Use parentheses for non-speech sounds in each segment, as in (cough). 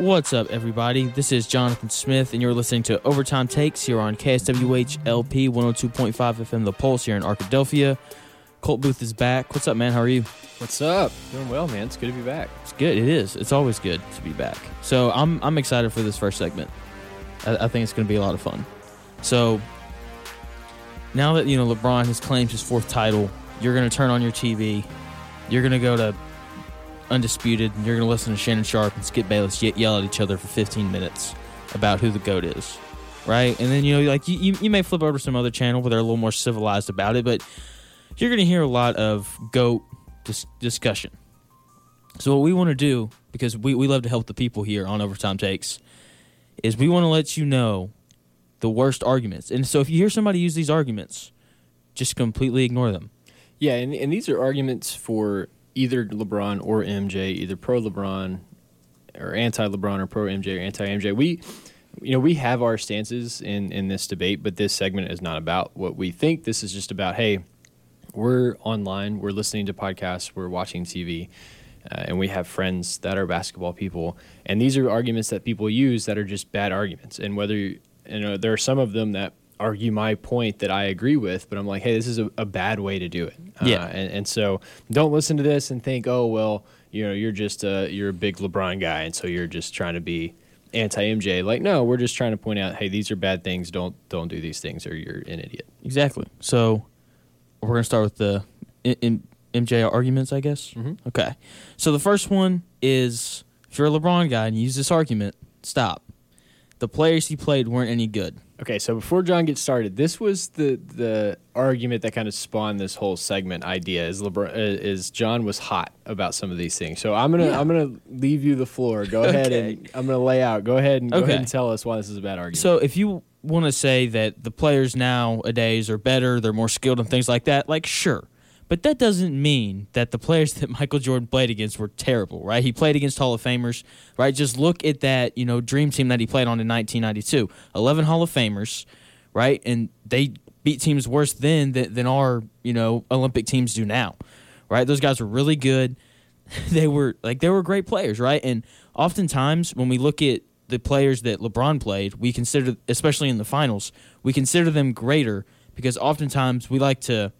What's up, everybody? This is Jonathan Smith, and you're listening to Overtime Takes here on KSWH LP 102.5 FM The Pulse here in Arkadelphia. Colt Booth is back. What's up, man? How are you? What's up? Doing well, man. It's good to be back. It's good. It is. It's always good to be back. So I'm I'm excited for this first segment. I, I think it's going to be a lot of fun. So now that you know LeBron has claimed his fourth title, you're going to turn on your TV. You're going to go to Undisputed, you're going to listen to Shannon Sharpe and Skip Bayless ye- yell at each other for 15 minutes about who the goat is, right? And then you know, like you, you, may flip over to some other channel where they're a little more civilized about it, but you're going to hear a lot of goat dis- discussion. So what we want to do, because we, we love to help the people here on Overtime Takes, is we want to let you know the worst arguments. And so if you hear somebody use these arguments, just completely ignore them. Yeah, and, and these are arguments for either LeBron or MJ, either pro LeBron or anti LeBron or pro MJ or anti MJ. We, you know, we have our stances in in this debate, but this segment is not about what we think. This is just about hey, we're online, we're listening to podcasts, we're watching TV. Uh, and we have friends that are basketball people, and these are arguments that people use that are just bad arguments. And whether you know, there are some of them that argue my point that I agree with, but I'm like, hey, this is a, a bad way to do it. Yeah. Uh, and, and so don't listen to this and think, oh well, you know, you're just a you're a big LeBron guy, and so you're just trying to be anti MJ. Like, no, we're just trying to point out, hey, these are bad things. Don't don't do these things, or you're an idiot. Exactly. So we're going to start with the in, in MJ arguments, I guess. Mhm. Okay. So the first one is if you're a LeBron guy and you use this argument, stop. The players he played weren't any good. Okay, so before John gets started, this was the the argument that kind of spawned this whole segment idea. Is LeBron uh, is John was hot about some of these things. So I'm gonna Yeah. I'm gonna leave you the floor. Go ahead and I'm gonna lay out. Go ahead and go ahead and tell us why this is a bad argument. So if you want to say that the players nowadays are better, they're more skilled and things like that, like sure. But that doesn't mean that the players (laughs) that Michael Jordan played against were terrible, right? He played against Hall of Famers, right? Just look at that, you know, dream team that he played on in 1992. 11 Hall of Famers, right? And they beat teams worse then than, than our, you know, Olympic teams do now. Right? Those guys were really good. (laughs) they were like they were great players, right? And oftentimes when we look at the players that LeBron played, we consider, especially in the finals, we consider them greater because oftentimes we like to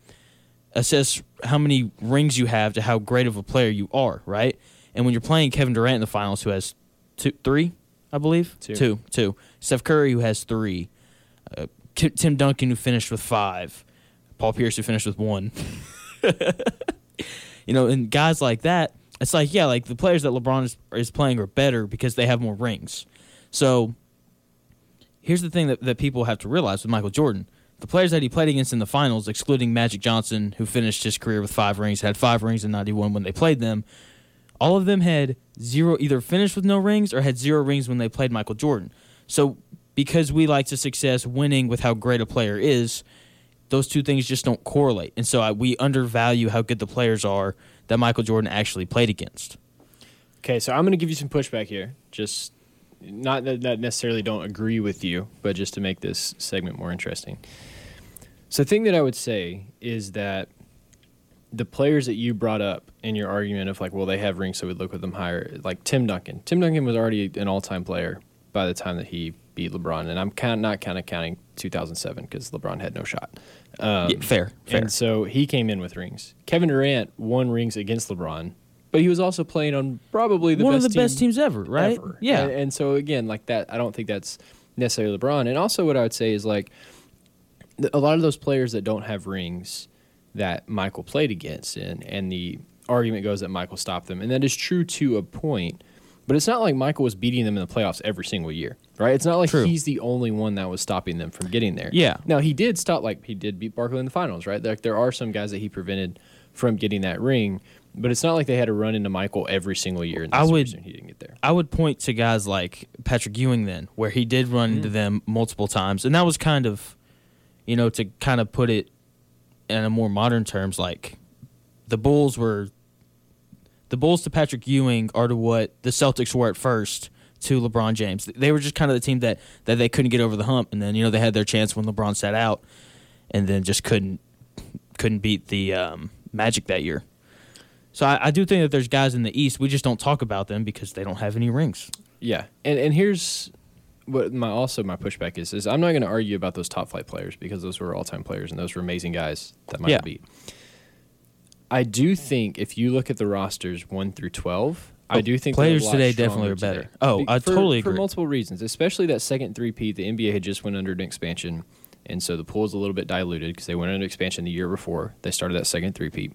assess how many rings you have to how great of a player you are, right? And when you're playing Kevin Durant in the finals, who has two, three, I believe, Two. two, two. Steph Curry, who has three. Uh, Tim Duncan, who finished with five. Paul Pierce, who finished with one. (laughs) you know, and guys like that, it's like, yeah, like the players that LeBron is, is playing are better because they have more rings. So here's the thing that, that people have to realize with Michael Jordan. The players that he played against in the finals, excluding Magic Johnson, who finished his career with five rings, had five rings in 91 when they played them, all of them had zero, either finished with no rings or had zero rings when they played Michael Jordan. So because we like to success winning with how great a player is, those two things just don't correlate. And so I, we undervalue how good the players are that Michael Jordan actually played against. Okay, so I'm going to give you some pushback here. Just not that, that necessarily don't agree with you, but just to make this segment more interesting. So the thing that I would say is that the players that you brought up in your argument of like, well, they have rings, so we'd look at them higher. Like Tim Duncan. Tim Duncan was already an all-time player by the time that he beat LeBron, and I'm count, not kind of counting 2007 because LeBron had no shot. Um, Yeah, fair, fair. And so he came in with rings. Kevin Durant won rings against LeBron, but he was also playing on probably the One best of the best teams ever, right? ever. Yeah. And, and so again, like that, I don't think that's necessarily LeBron. And also, what I would say is like a lot of those players that don't have rings that Michael played against, and and the argument goes that Michael stopped them, and that is true to a point. But it's not like Michael was beating them in the playoffs every single year, right? It's not like True. he's the only one that was stopping them from getting there. Yeah. Now he did stop, like he did beat Barkley in the finals, right? Like there are some guys that he prevented from getting that ring, but it's not like they had to run into Michael every single year. And I would- he didn't get there. I would point to guys like Patrick Ewing then, where he did run mm-hmm. into them multiple times, and that was kind of, you know, to kind of put it in a more modern terms, like the Bulls were, the Bulls to Patrick Ewing are to what the Celtics were at first to LeBron James. They were just kind of the team that that they couldn't get over the hump, and then you know they had their chance when LeBron sat out, and then just couldn't couldn't beat the um, Magic that year. So I, I do think that there's guys in the East. We just don't talk about them because they don't have any rings. Yeah, and and here's what my also my pushback is is I'm not going to argue about those top flight players because those were all time players and those were amazing guys that might Yeah. beat. I do think if you look at the rosters one through twelve, I Oh, do think players today definitely are today. better. Oh, Be- I for- totally for multiple reasons, especially that second three-peat. The NBA had just went under an expansion, and so the pool is a little bit diluted because they went under expansion the year before they started that second three-peat.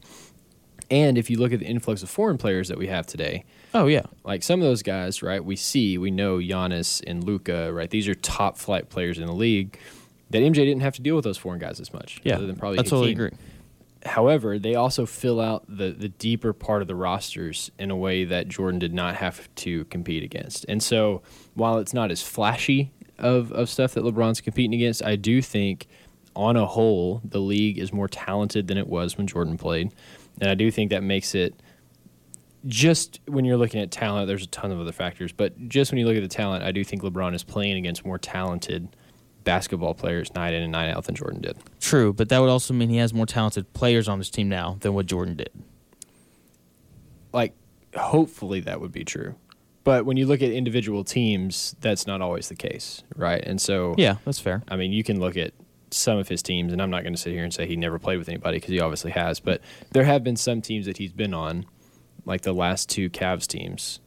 And if you look at the influx of foreign players that we have today, Oh yeah, like some of those guys, right? We see, we know Giannis and Luka, right? These are top flight players in the league. That MJ didn't have to deal with those foreign guys as much. yeah. other than probably I totally agree. However, they also fill out the the deeper part of the rosters in a way that Jordan did not have to compete against. And so, while it's not as flashy of of stuff that LeBron's competing against, I do think on a whole the league is more talented than it was when Jordan played. And I do think that makes it just when you're looking at talent, there's a ton of other factors, but just when you look at the talent, I do think LeBron is playing against more talented basketball players night in and night out than Jordan did. True, but that would also mean he has more talented players on his team now than what Jordan did. like hopefully that would be true. But when you look at individual teams, that's not always the case, right? And so Yeah, that's fair. I mean, you can look at some of his teams and I'm not going to sit here and say he never played with anybody because he obviously has, but there have been some teams that he's been on like the last two Cavs teams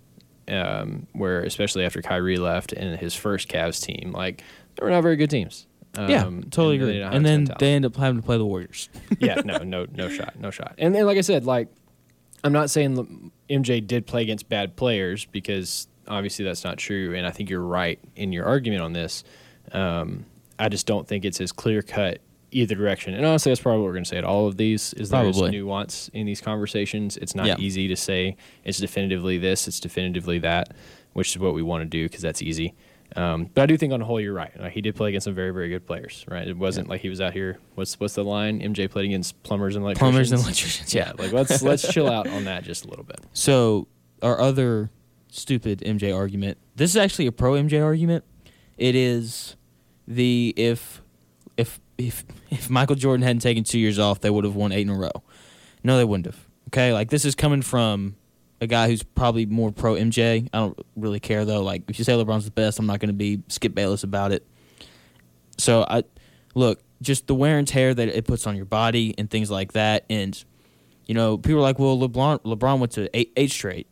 um, where especially after Kyrie left and his first Cavs team, like they were not very good teams. yeah, Um, totally and agree. And then talent they end up having to play the Warriors. (laughs) yeah, no, no, no shot, no shot. And then, like I said, like I'm not saying MJ did play against bad players because obviously that's not true, and I think you're right in your argument on this. Um, I just don't think it's as clear cut either direction. And honestly, that's probably what we're going to say at all of these. Is there's nuance in these conversations? It's not Yeah. easy to say it's definitively this, it's definitively that, which is what we want to do because that's easy. Um, but I do think on the whole, you're right. Like, he did play against some very, very good players, right? It wasn't like he was out here. What's what's the line? MJ played against plumbers and electricians. Plumbers and electricians. Yeah, like let's let's (laughs) chill out on that just a little bit. So our other stupid MJ argument. This is actually a pro MJ argument. It is the if if if if Michael Jordan hadn't taken two years off, they would have won eight in a row. No, they wouldn't have. Okay, like this is coming from a guy who's probably more pro MJ. I don't really care though. Like if you say LeBron's the best, I'm not going to be Skip Bayless about it. So I look just the wear and tear that it puts on your body and things like that, and you know people are like, well, LeBron LeBron went to eight, eight straight.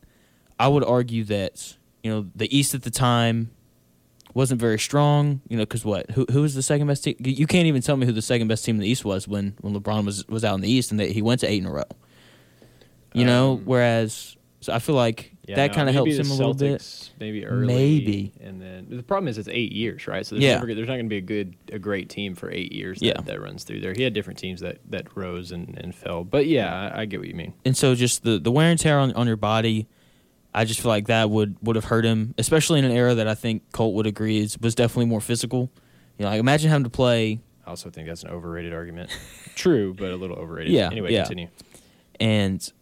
I would argue that you know the East at the time wasn't very strong. You know, because what? Who who was the second best team? You can't even tell me who the second best team in the East was when when LeBron was was out in the East and that he went to eight in a row. You know, Um, whereas so I feel like Yeah, that no, kind of helps him a little bit. Maybe early, Maybe. and then the problem is it's eight years, right? So there's, Yeah. never, there's not going to be a good, a great team for eight years that, Yeah. that runs through there. He had different teams that that rose and, and fell, but yeah, I, I get what you mean. and so just the the wear and tear on, on your body, I just feel like that would would have hurt him, especially in an era that I think Colt would agree is was definitely more physical. You know, like imagine having to play I also think that's an overrated argument. (laughs) True, but a little overrated. Yeah, Anyway, yeah. continue. and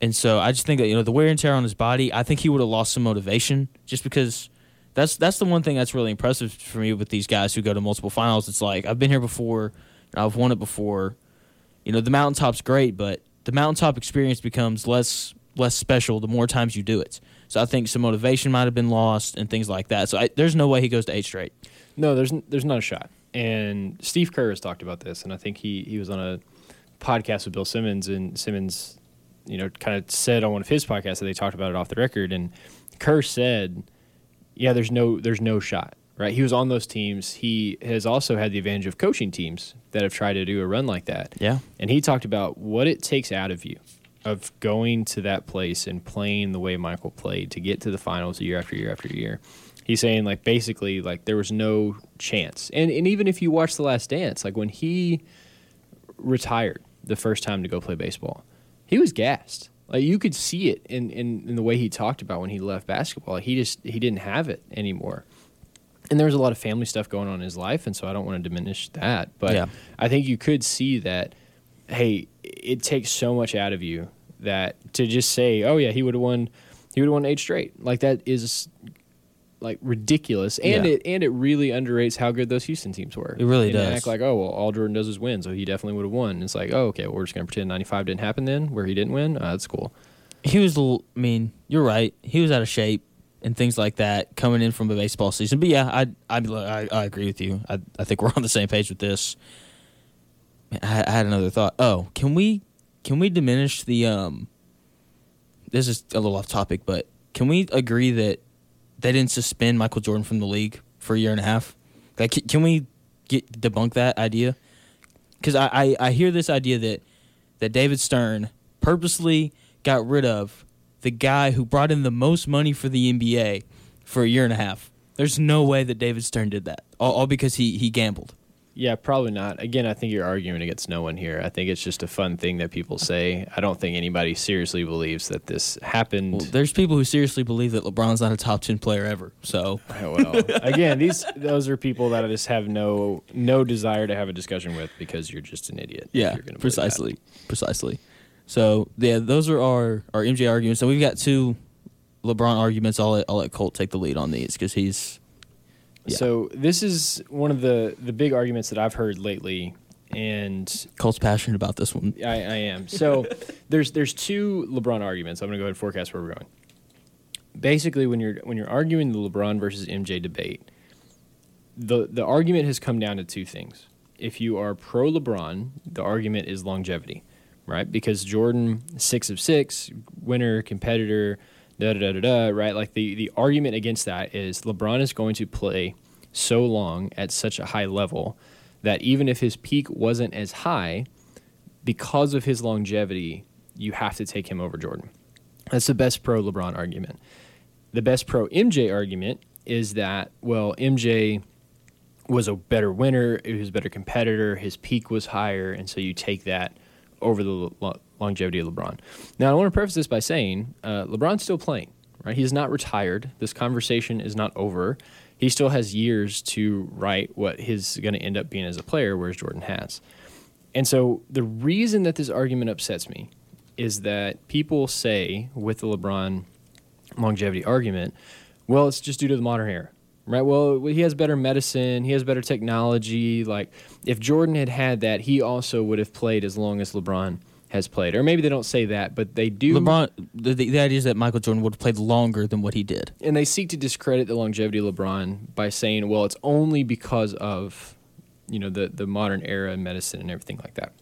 and so I just think that you know the wear and tear on his body, I think he would have lost some motivation just because that's that's the one thing that's really impressive for me with these guys who go to multiple finals. It's like I've been here before, I've won it before. You know, the mountaintop's great, but the mountaintop experience becomes less less special the more times you do it. So I think some motivation might have been lost and things like that. So I, there's no way he goes to eight straight. No, there's there's not a shot. And Steve Kerr has talked about this, and I think he he was on a podcast with Bill Simmons, and Simmons, you know, kind of said on one of his podcasts that they talked about it off the record, and Kerr said, "Yeah, there's no there's no shot." Right? He was on those teams. He has also had the advantage of coaching teams that have tried to do a run like that. Yeah. And he talked about what it takes out of you of going to that place and playing the way Michael played to get to the finals year after year after year. He's saying like basically like there was no chance. And and even if you watch The Last Dance, like when he retired the first time to go play baseball, he was gassed. Like you could see it in, in, in the way he talked about when he left basketball. Like he just he didn't have it anymore. And there was a lot of family stuff going on in his life, and so I don't want to diminish that. But Yeah. I think you could see that, hey, it takes so much out of you that to just say, oh yeah, he would have won, he would have won eight straight. Like that is like ridiculous, and Yeah. it and it really underrates how good those Houston teams were. It really And does. Act like, oh well, all Jordan does is win, so he definitely would have won. And it's like, oh okay, well, we're just gonna pretend '95 didn't happen then, where he didn't win. Uh, that's cool. He was, I mean, you're right. He was out of shape. and things like that coming in from a baseball season. But yeah, I I I, I agree with you. I I think we're (laughs) on the same page with this. I, had another thought. Oh, can we can we diminish the um? This is a little off topic, but can we agree that they didn't suspend Michael Jordan from the league for a year and a half? Like, can we get debunk that idea? Because I, I I hear this idea that that David Stern purposely got rid of the guy who brought in the most money for the NBA for a year and a half. There's no way that David Stern did that, all, all because he he gambled. Yeah, probably not. Again, I think you're arguing against no one here. I think it's just a fun thing that people say. I don't think anybody seriously believes that this happened. Well, there's people who seriously believe that LeBron's not a top ten player ever. So, (laughs) oh, well, again, these those are people that I just have no no desire to have a discussion with because you're just an idiot. Yeah, precisely, precisely. So yeah, those are our our MJ arguments. So we've got two LeBron arguments. I'll let I'll let Colt take the lead on these because he's yeah. So this is one of the the big arguments that I've heard lately, and Colt's passionate about this one. I, I am. So (laughs) there's there's two LeBron arguments. I'm going to go ahead and forecast where we're going. Basically, when you're when you're arguing the LeBron versus MJ debate, the the argument has come down to two things. If you are pro LeBron, the argument is longevity, right? Because Jordan six of six, winner, competitor da da da da, right? Like the the argument against that is LeBron is going to play so long at such a high level that even if his peak wasn't as high, because of his longevity, you have to take him over Jordan. That's the best pro LeBron argument. The best pro MJ argument is that well, MJ was a better winner, he was a better competitor, his peak was higher, and so you take that over the longevity of LeBron. Now, I want to preface this by saying uh, LeBron's still playing, right? He's not retired. This conversation is not over. He still has years to write what he's going to end up being as a player, whereas Jordan has. And so the reason that this argument upsets me is that people say with the LeBron longevity argument, well, it's just due to the modern era. Right. Well, he has better medicine. He has better technology. Like, if Jordan had had that, he also would have played as long as LeBron has played. Or maybe they don't say that, but they do. LeBron, the, the, idea is that Michael Jordan would have played longer than what he did. And they seek to discredit the longevity of LeBron by saying, well, it's only because of, you know, the, the modern era in medicine and everything like that.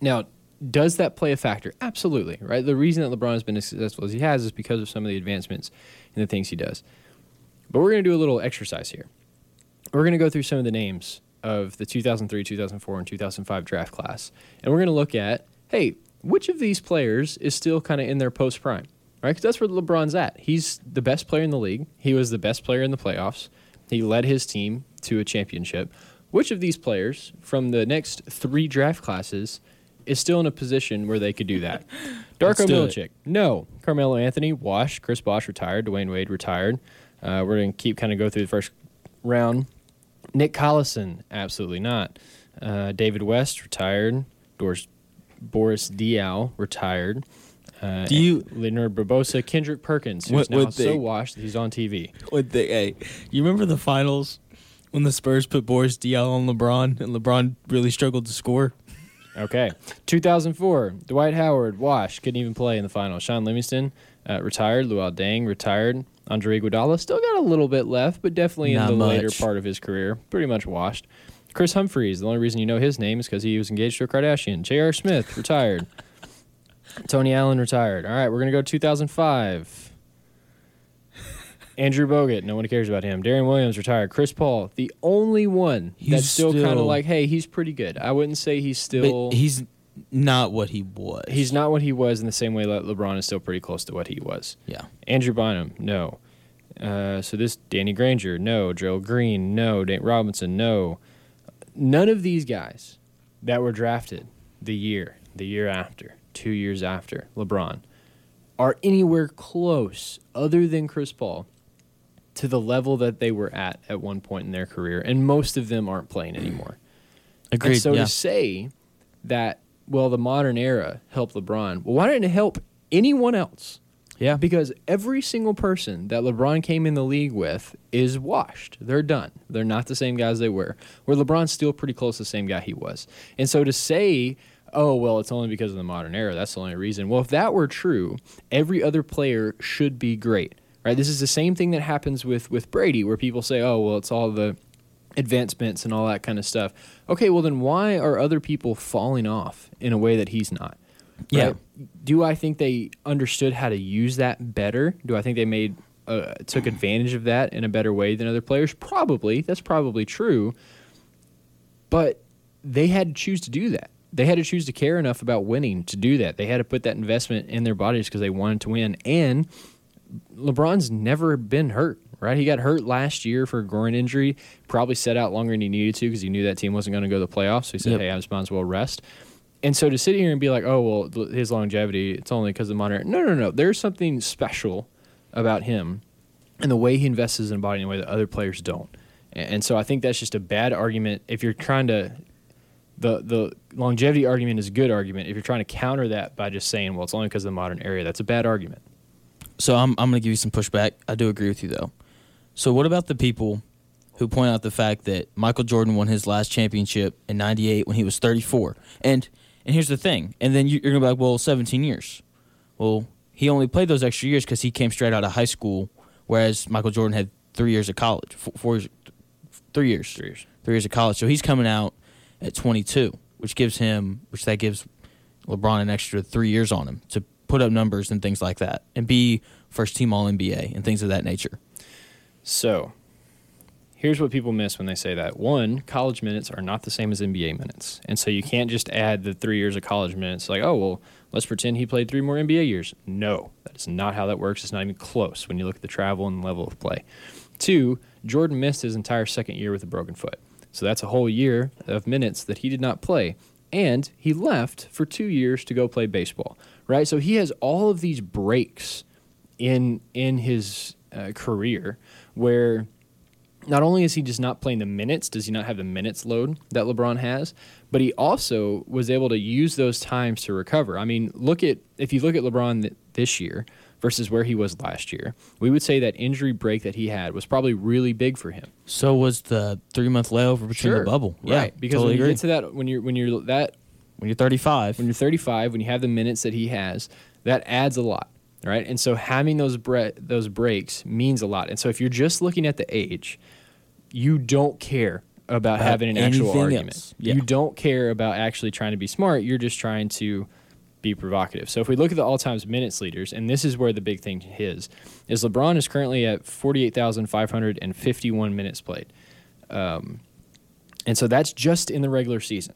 Now, does that play a factor? Absolutely, right? The reason that LeBron has been as successful as he has is because of some of the advancements and the things he does. But we're going to do a little exercise here. We're going to go through some of the names of the 2003, 2004, and 2005 draft class, and we're going to look at hey, which of these players is still kind of in their post prime? Right? Because that's where LeBron's at. He's the best player in the league. He was the best player in the playoffs. He led his team to a championship. Which of these players from the next three draft classes is still in a position where they could do that? (laughs) Darko Milicic, no. Carmelo Anthony, washed. Chris Bosh retired. Dwyane Wade retired. Uh, we're going to keep kind of go through the first round. Nick Collison, absolutely not. Uh, David West retired. Doris Boris Diaw retired. Uh, Do you Leandro Barbosa, Kendrick Perkins, who's what, now what so washed that he's on TV. What they, hey, you remember the finals when the Spurs put Boris Diaw on LeBron and LeBron really struggled to score? Okay, 2004, Dwight Howard, wash, couldn't even play in the final. Sean Livingston uh, retired. Luol Deng retired. Andre Iguodala still got a little bit left, but definitely Not in the much. later part of his career, pretty much washed. Kris Humphries. The only reason you know his name is because he was engaged to a Kardashian. J.R. Smith retired. (laughs) Tony Allen retired. All right, we're gonna go 2005. Andrew Bogut, no one cares about him. Deron Williams retired. Chris Paul, the only one he's that's still, still kind of like, hey, he's pretty good. I wouldn't say he's still. he's not what he was. He's not what he was in the same way that LeBron is still pretty close to what he was. Yeah. Andrew Bynum, no. Uh, so this Danny Granger, no. Gerald Green, no. Nate Robinson, no none of these guys that were drafted the year, the year after, two years after LeBron are anywhere close, other than Chris Paul, to the level that they were at at one point in their career, and most of them aren't playing anymore. Agreed. And so yeah. to say that, well, the modern era helped LeBron, well, why didn't it help anyone else? Yeah. Because every single person that LeBron came in the league with is washed. They're done. They're not the same guys they were. Where LeBron's still pretty close to the same guy he was. And so to say, oh, well, it's only because of the modern era, that's the only reason. Well, if that were true, every other player should be great. Right? This is the same thing that happens with with Brady, where people say, "Oh, well, it's all the advancements and all that kind of stuff." Okay, well then why are other people falling off in a way that he's not? Yeah. Right? Do I think they understood how to use that better? Do I think they made uh, took advantage of that in a better way than other players? Probably. That's probably true. But they had to choose to do that. They had to choose to care enough about winning to do that. They had to put that investment in their bodies because they wanted to win. And LeBron's never been hurt, right? He got hurt last year for a groin injury, probably set out longer than he needed to because he knew that team wasn't going to go to the playoffs. So he said, Yep. hey, I just might as well rest. And so to sit here and be like, oh, well, his longevity, it's only because of the modern. No, no, no. There's something special about him and the way he invests in the body in a way that other players don't. And, and so I think that's just a bad argument. If you're trying to, the, the longevity argument is a good argument. If you're trying to counter that by just saying, well, it's only because of the modern area, that's a bad argument. So I'm I'm going to give you some pushback. I do agree with you though. So what about the people who point out the fact that Michael Jordan won his last championship in '98 when he was 34? And and here's the thing. And then you- you're going to be like, well, 17 years. Well, he only played those extra years because he came straight out of high school, whereas Michael Jordan had three years of college, four, four years, three years, Three years. three years of college. So he's coming out at 22, which gives him, which that gives LeBron an extra three years on him to put up numbers and things like that, and be first team All NBA and things of that nature. So, here's what people miss when they say that. One, college minutes are not the same as NBA minutes. And so you can't just add the three years of college minutes, like, oh, well, let's pretend he played three more NBA years. No, that is not how that works. It's not even close when you look at the travel and level of play. Two, Jordan missed his entire second year with a broken foot. So that's a whole year of minutes that he did not play. And he left for two years to go play baseball, right? So he has all of these breaks in in his uh, career where not only is he just not playing the minutes, does he not have the minutes load that LeBron has, but he also was able to use those times to recover. I mean, look at if you look at LeBron th- this year versus where he was last year, we would say that injury break that he had was probably really big for him. So was the three month layover between the bubble. Yeah, right? Because totally when you agree. get to that, when you're when you're that when you're 35, when you're 35, when you have the minutes that he has, that adds a lot, right? And so having those bre- those breaks means a lot. And so if you're just looking at the age, you don't care about, About having an actual argument. Yeah. You don't care about actually trying to be smart. You're just trying to be provocative. So if we look at the all-time minutes leaders, and this is where the big thing is, is LeBron is currently at 48,551 minutes played. Um, and so that's just in the regular season.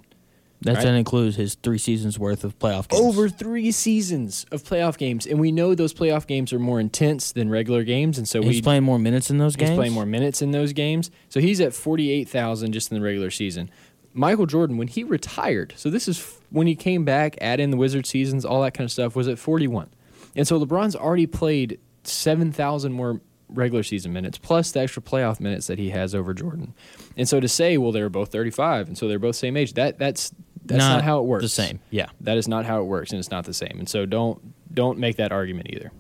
That right. doesn't his three seasons worth of playoff games. over three seasons of playoff games, and we know those playoff games are more intense than regular games, and so he's we playing more minutes in those he's games. He's playing more minutes in those games. So he's at forty eight thousand just in the regular season. Michael Jordan, when he retired, so this is f- when he came back, add in the Wizard seasons, all that kind of stuff, was at forty one, and so LeBron's already played seven thousand more regular season minutes plus the extra playoff minutes that he has over Jordan. And so to say, well, they're both thirty five, and so they're both same age, that that's that's not, how it works. The same. Yeah. That is not how it works, and it's not the same. And so don't don't make that argument either.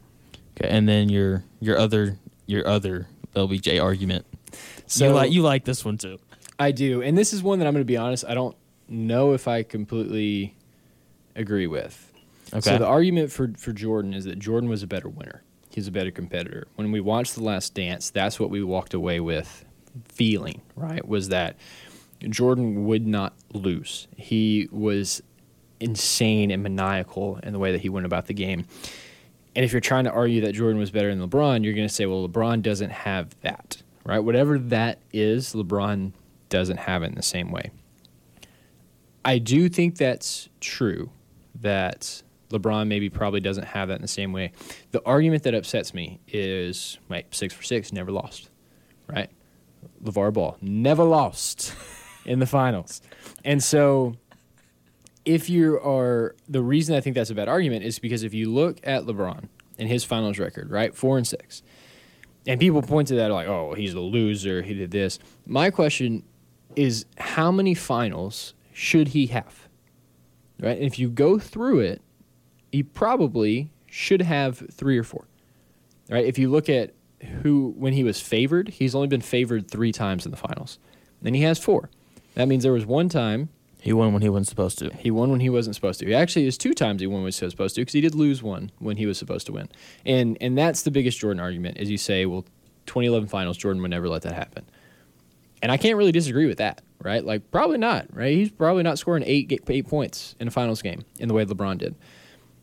Okay. And then your your other your other LBJ argument. So you like you like this one too. I do, and this is one that I'm going to be honest. I don't know if I completely agree with. Okay. So the argument for for Jordan is that Jordan was a better winner. He's a better competitor. When we watched The Last Dance, that's what we walked away with feeling, right? Was that Jordan would not lose. He was insane and maniacal in the way that he went about the game. And if you're trying to argue that Jordan was better than LeBron, you're going to say, well, LeBron doesn't have that, right? Whatever that is, LeBron doesn't have it in the same way. I do think that's true that LeBron maybe probably doesn't have that in the same way. The argument that upsets me is like six for six, never lost, right? LeVar Ball never lost (laughs) in the finals. And so if you are the reason I think that's a bad argument is because if you look at LeBron and his finals record, right? Four and six. And people point to that like, oh, he's the loser, he did this. My question is how many finals should he have? Right? And if you go through it, he probably should have three or four. Right? If you look at who when he was favored, he's only been favored three times in the finals. And he has four. That means there was one time He won when he wasn't supposed to. He won when he wasn't supposed to. He actually, is two times he won when he was supposed to because he did lose one when he was supposed to win. And and that's the biggest Jordan argument is you say, well, 2011 finals, Jordan would never let that happen. And I can't really disagree with that, right? Like probably not, right? He's probably not scoring eight eight points in a finals game in the way LeBron did.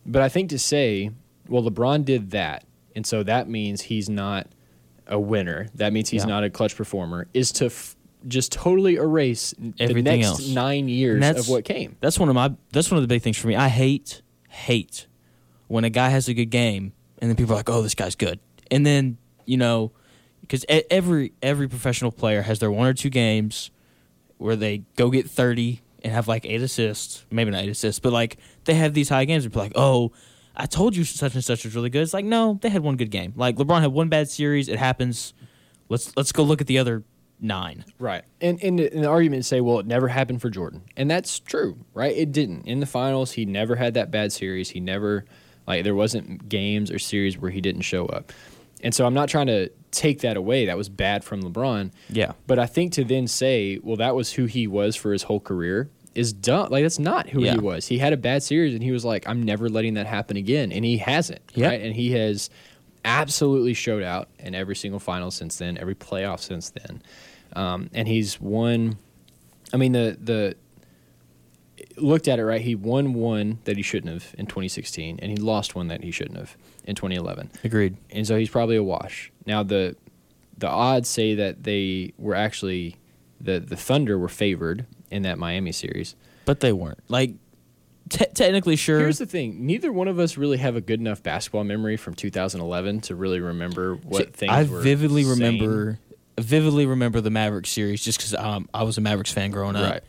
But I think to say, well, LeBron did that, and so that means he's not a winner. That means he's Yeah. not a clutch performer. Is to f- just totally erase the Everything next else. nine years of what came. That's one of my. That's one of the big things for me. I hate hate when a guy has a good game and then people are like, "Oh, this guy's good," and then you know, because every every professional player has their one or two games where they go get thirty and have like eight assists, maybe not eight assists, but like they have these high games. And people like, "Oh, I told you such and such was really good." It's like, no, they had one good game. Like LeBron had one bad series. It happens. Let's let's go look at the other nine. Right. And, and, the- and the argument say, well, it never happened for Jordan. And that's true, right? It didn't. In the finals, he never had that bad series. He never, like, there wasn't games or series where he didn't show up. And so I'm not trying to take that away. That was bad from LeBron. Yeah. But I think to then say, well, that was who he was for his whole career is dumb. Like, that's not who Yeah. he was. He had a bad series and he was like, I'm never letting that happen again. And he hasn't. Yeah. Right. And he has absolutely showed out in every single final since then, every playoff since then. Um, and he's won. I mean, the the looked at it right. He won one that he shouldn't have in 2016, and he lost one that he shouldn't have in 2011. Agreed. And so he's probably a wash. Now the the odds say that they were actually the the Thunder were favored in that Miami series. But they weren't. Like te- technically, sure. Here's the thing: neither one of us really have a good enough basketball memory from 2011 to really remember what See, things I vividly saying. remember, vividly remember the Mavericks series just because um, I was a Mavericks fan growing up. Right.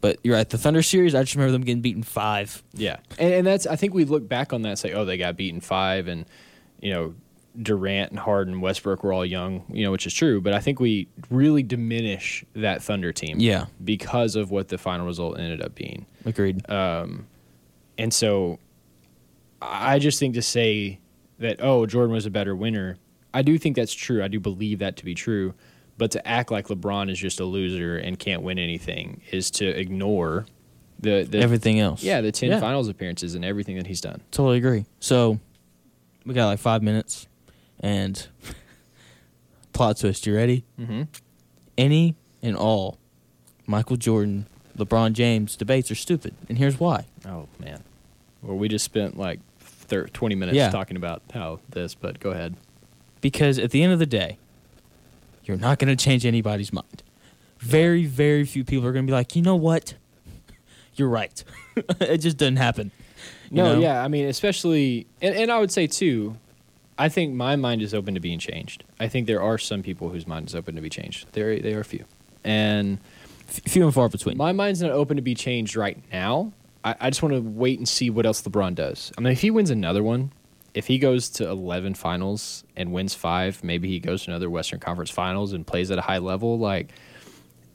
But you're right. The Thunder series, I just remember them getting beaten five. Yeah, and, and that's I think we look back on that and say, oh, they got beaten five, and you know Durant and Harden, and Westbrook were all young, you know, which is true. But I think we really diminish that Thunder team, Yeah. because of what the final result ended up being. Agreed. And so I just think to say that, oh, Jordan was a better winner, I do think that's true. I do believe that to be true. But to act like LeBron is just a loser and can't win anything is to ignore the, the Everything else. Yeah, the 10 Yeah. finals appearances and everything that he's done. Totally agree. So we got like five minutes, and (laughs) plot twist. You ready? Mm-hmm. Any and all Michael Jordan, LeBron James debates are stupid, and here's why. Oh, man. Well, we just spent like thir- 20 minutes Yeah. talking about how this, but go ahead. Because at the end of the day, you're not going to change anybody's mind. Very, very few people are going to be like, you know what? (laughs) You're right. (laughs) it just doesn't happen. No, know? yeah, I mean, especially, and, and I would say too, I think my mind is open to being changed. I think there are some people whose mind is open to be changed. There, there are a few, and few and far between. my mind's not open to be changed right now. I, I just want to wait and see what else LeBron does. I mean, if he wins another one, if he goes to eleven finals and wins five, maybe he goes to another Western Conference Finals and plays at a high level, like.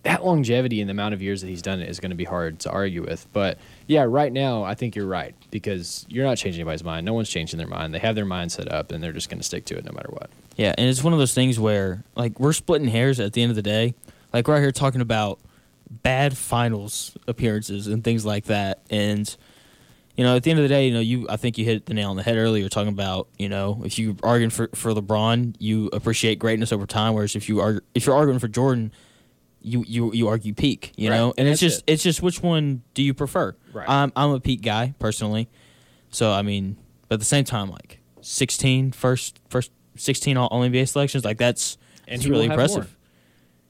That longevity and the amount of years that he's done it is going to be hard to argue with. But yeah, right now, I think you're right because you're not changing anybody's mind. No one's changing their mind. They have their mind set up and they're just going to stick to it no matter what. Yeah, and it's one of those things where like we're splitting hairs at the end of the day. Like we're out here talking about bad finals appearances and things like that. And you know, at the end of the day, you know, you I think you hit the nail on the head earlier talking about, you know, if you arguing for for LeBron, you appreciate greatness over time whereas if you are if you're arguing for Jordan, you you you argue peak, you Right, know? And, and it's that's just it's just which one do you prefer? Right. I'm I'm a peak guy personally. So I mean, but at the same time like 16 first first 16 all, all NBA selections like that's And it's really impressive. more.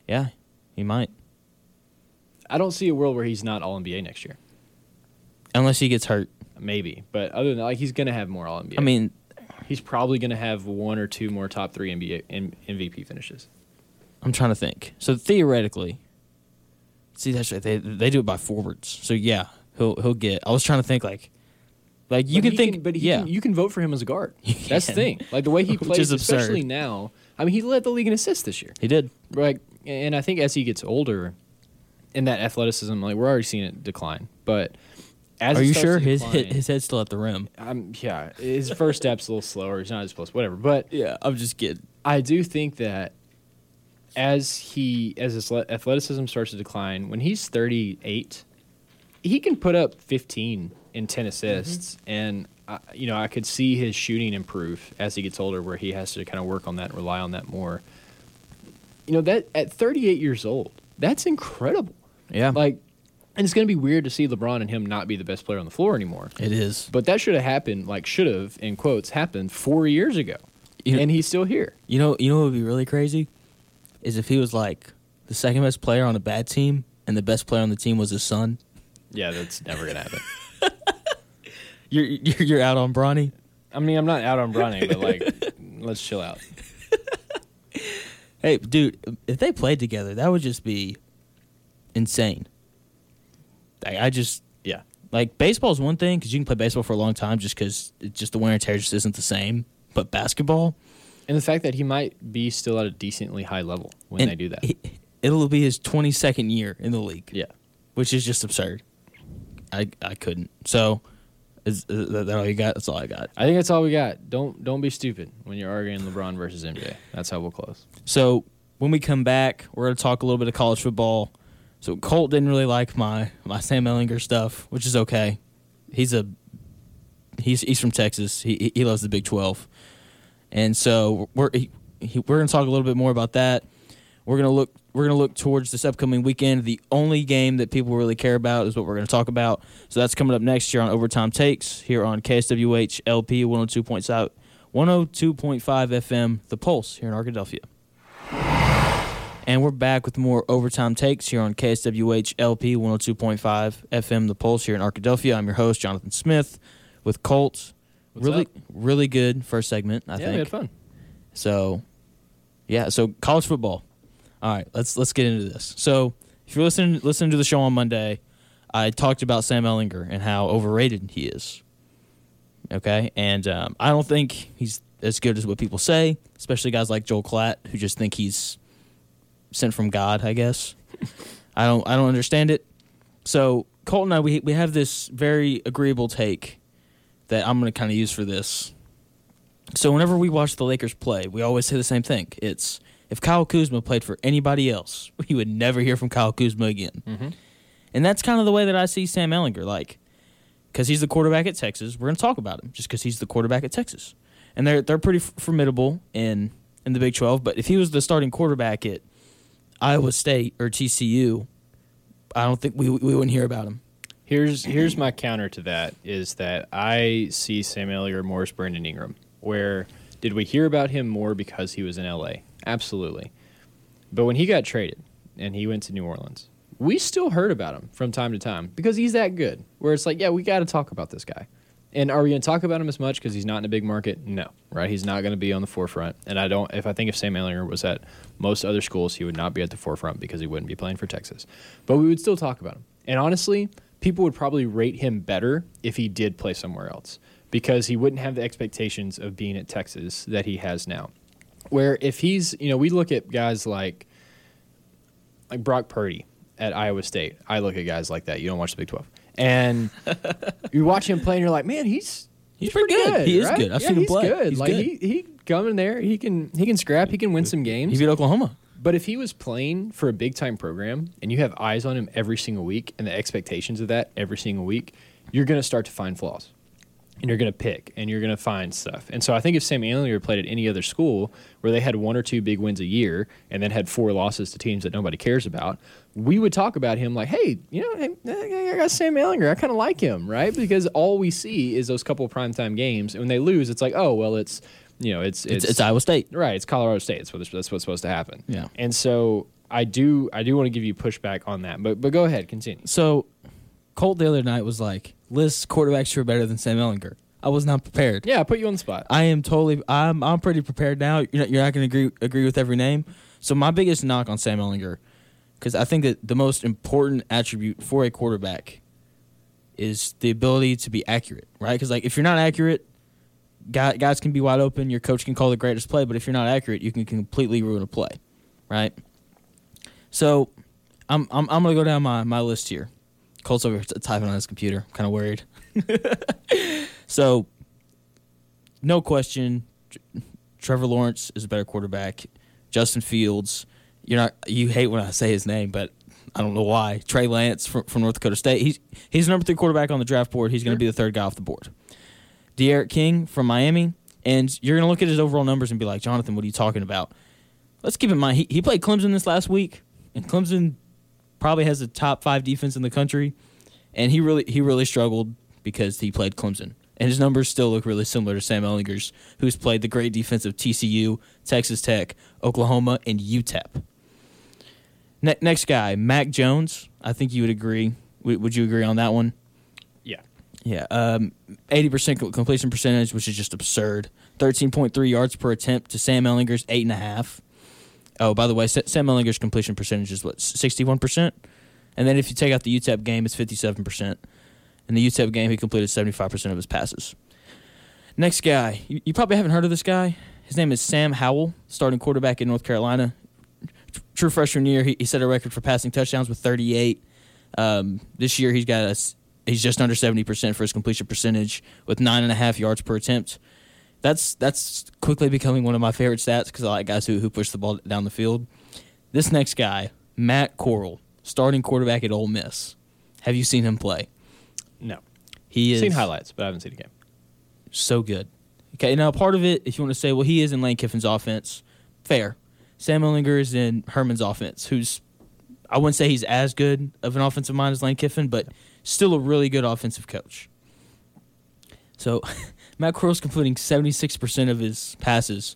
Yeah, he might I don't see a world where he's not All NBA next year. Unless he gets hurt. Maybe, but other than that, like he's going to have more All NBA. I mean, he's probably going to have one or two more top three NBA M- MVP finishes. I'm trying to think. So theoretically, see that's right. They they do it by forwards. So yeah, he'll he'll get. I was trying to think like, like you But can think, but he yeah, can, you can vote for him as a guard. (laughs) That's the thing. Like the way he (laughs) plays, especially now. I mean, he led the league in assists this year. he did. Like, and I think as he gets older, in that athleticism, like we're already seeing it decline. But as Are you sure his hit, his head's still at the rim? Um, yeah, his first step's a little slower. He's not as close, whatever. But Yeah, I'm just kidding. I do think that as he as his athleticism starts to decline, when he's 38, he can put up 15 and 10 assists, and I, you know I could see his shooting improve as he gets older, where he has to kind of work on that and rely on that more. You know that at 38 years old, that's incredible. Yeah. Like, and it's going to be weird to see LeBron and him not be the best player on the floor anymore. it is. But that should have happened, like should have in quotes happened four years ago, You know- and he's still here. You know, you know what would be really crazy is if he was like the second best player on a bad team, and the best player on the team was his son. Yeah, that's never gonna happen. (laughs) You're you're, you're out on Bronny. I mean, I'm not out on Bronny, but like, let's chill out. (laughs) Hey, dude, if they played together, that would just be insane. I, I just Yeah, like baseball is one thing because you can play baseball for a long time just because it's just the wear and tear just isn't the same. But basketball, and the fact that he might be still at a decently high level when they do that. it- it'll be his twenty second year in the league. yeah, which is just absurd. I I couldn't. So, is, is that all you got? That's all I got. I think that's all we got. Don't don't be stupid when you're arguing LeBron versus MJ. That's how we'll close. So when we come back, we're gonna talk a little bit of college football. So Colt didn't really like my my Sam Ehlinger stuff, which is okay. He's a he's he's from Texas. He he loves the Big Twelve, and so we're he, he, we're gonna talk a little bit more about that. We're gonna look we're gonna look towards this upcoming weekend. The only game that people really care about is what we're gonna talk about. So that's coming up next year on Overtime Takes here on KSWH LP 102.5 102.5 FM, The Pulse here in Arkadelphia. And we're back with more overtime takes here on KSWH LP 102.5 FM, The Pulse here in Arkadelphia. I'm your host, Jonathan Smith, with Colt. What's really, up? really good first segment, I yeah, think. we had fun. So, yeah. So college football. All right, let's let's get into this. So, if you're listening listening to the show on Monday, I talked about Sam Ehlinger and how overrated he is. Okay, and um, I don't think he's as good as what people say, especially guys like Joel Klatt who just think he's sent from God. I guess I don't I don't understand it. So Colt and I we we have this very agreeable take that I'm going to kind of use for this. So whenever we watch the Lakers play, we always say the same thing. It's if Kyle Kuzma played for anybody else, (laughs) we would never hear from Kyle Kuzma again. Mhm. And that's kind of the way that I see Sam Ehlinger. Like, because he's the quarterback at Texas, we're going to talk about him just because he's the quarterback at Texas, and they're they're pretty f- formidable in in the Big Twelve. But if he was the starting quarterback at Iowa State or TCU, I don't think we we wouldn't hear about him. Here's here's my counter to that is that I see Sam Ehlinger more as Brandon Ingram. Where did we hear about him more because he was in LA? Absolutely. But when he got traded and he went to New Orleans, we still heard about him from time to time because he's that good. Where it's like, yeah, we got to talk about this guy. And are we going to talk about him as much because he's not in a big market? No, right? He's not going to be on the forefront. And I don't. If I think if Sam Ehlinger was at most other schools, he would not be at the forefront because he wouldn't be playing for Texas. But we would still talk about him. And honestly, people would probably rate him better if he did play somewhere else because he wouldn't have the expectations of being at Texas that he has now. Where if he's, you know, we look at guys like like Brock Purdy at Iowa State. I look at guys like that. You don't watch the Big 12. And you watch him play and you're like, "Man, he's He's pretty good. He is right? good. I've Yeah, seen him play. Good. He's like good. he he come in there, he can he can scrap, he can win some games. He beat Oklahoma. But if he was playing for a big time program and you have eyes on him every single week and the expectations of that every single week, you're going to start to find flaws. And you're going to pick and you're going to find stuff. And so I think if Sam Ehlinger played at any other school where they had one or two big wins a year and then had four losses to teams that nobody cares about, we would talk about him like, hey, you know, hey, I got Sam Ehlinger. I kind of like him, right? Because all we see is those couple primetime games. And when they lose, it's like, oh, well, it's, you know, it's, It's, it's Iowa State. Right, it's Colorado State. That's, what, that's what's supposed to happen. Yeah. And so I do I do want to give you pushback on that. But but go ahead, continue. So, Colt the other night was like, "List quarterbacks who are better than Sam Ehlinger." I was not prepared. Yeah, I put you on the spot. I am totally. I'm. I'm pretty prepared now. You're not, you're not going to agree agree with every name. So my biggest knock on Sam Ehlinger, because I think that the most important attribute for a quarterback is the ability to be accurate, right? Because like if you're not accurate, guy, guys can be wide open. Your coach can call the greatest play, but if you're not accurate, you can completely ruin a play, right? So, I'm I'm, I'm gonna go down my, my list here. Colt's over typing on his computer. I'm kind of worried. (laughs) so, no question, Trevor Lawrence is a better quarterback. Justin Fields, you're not you hate when I say his name, but I don't know why. Trey Lance from, from North Dakota State. He's he's the number three quarterback on the draft board. He's going to be the third guy off the board. D'Eriq King from Miami, and you're going to look at his overall numbers and be like, Jonathan, what are you talking about? Let's keep in mind he, he played Clemson this last week, and Clemson probably has the top five defense in the country, and he really he really struggled because he played Clemson. And his numbers still look really similar to Sam Ehlinger's, who's played the great defense of TCU, Texas Tech, Oklahoma, and UTEP. Ne- next guy, Mac Jones. I think you would agree. W- would you agree on that one? Yeah. Yeah. Um, 80% completion percentage, which is just absurd. 13.3 yards per attempt to Sam Ehlinger's 8.5. Oh, by the way, Sam Ehlinger's completion percentage is what, 61%? And then if you take out the UTEP game, it's 57%. In the UTEP game, he completed 75% of his passes. Next guy, you, you probably haven't heard of this guy. His name is Sam Howell, starting quarterback in North Carolina. Tr- True freshman year, he, he set a record for passing touchdowns with 38. Um, this year, he's got a, he's just under 70% for his completion percentage with nine and a half yards per attempt. That's that's quickly becoming one of my favorite stats because I like guys who, who push the ball down the field. This next guy, Matt Corral, starting quarterback at Ole Miss. Have you seen him play? No. He is Seen highlights, but I haven't seen a game. so good. Okay, now part of it, if you want to say, well, he is in Lane Kiffin's offense, fair. Sam Ehlinger is in Herman's offense, who's I wouldn't say he's as good of an offensive mind as Lane Kiffin, but still a really good offensive coach. So (laughs) Matt Corral's completing 76% of his passes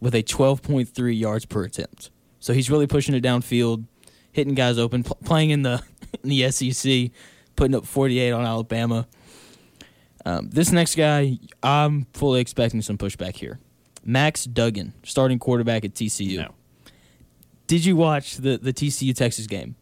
with a 12.3 yards per attempt. So he's really pushing it downfield, hitting guys open, pl- playing in the (laughs) in the SEC, putting up 48 on Alabama. Um, this next guy, I'm fully expecting some pushback here. Max Duggan, starting quarterback at TCU. No. Did you watch the, the TCU Texas game?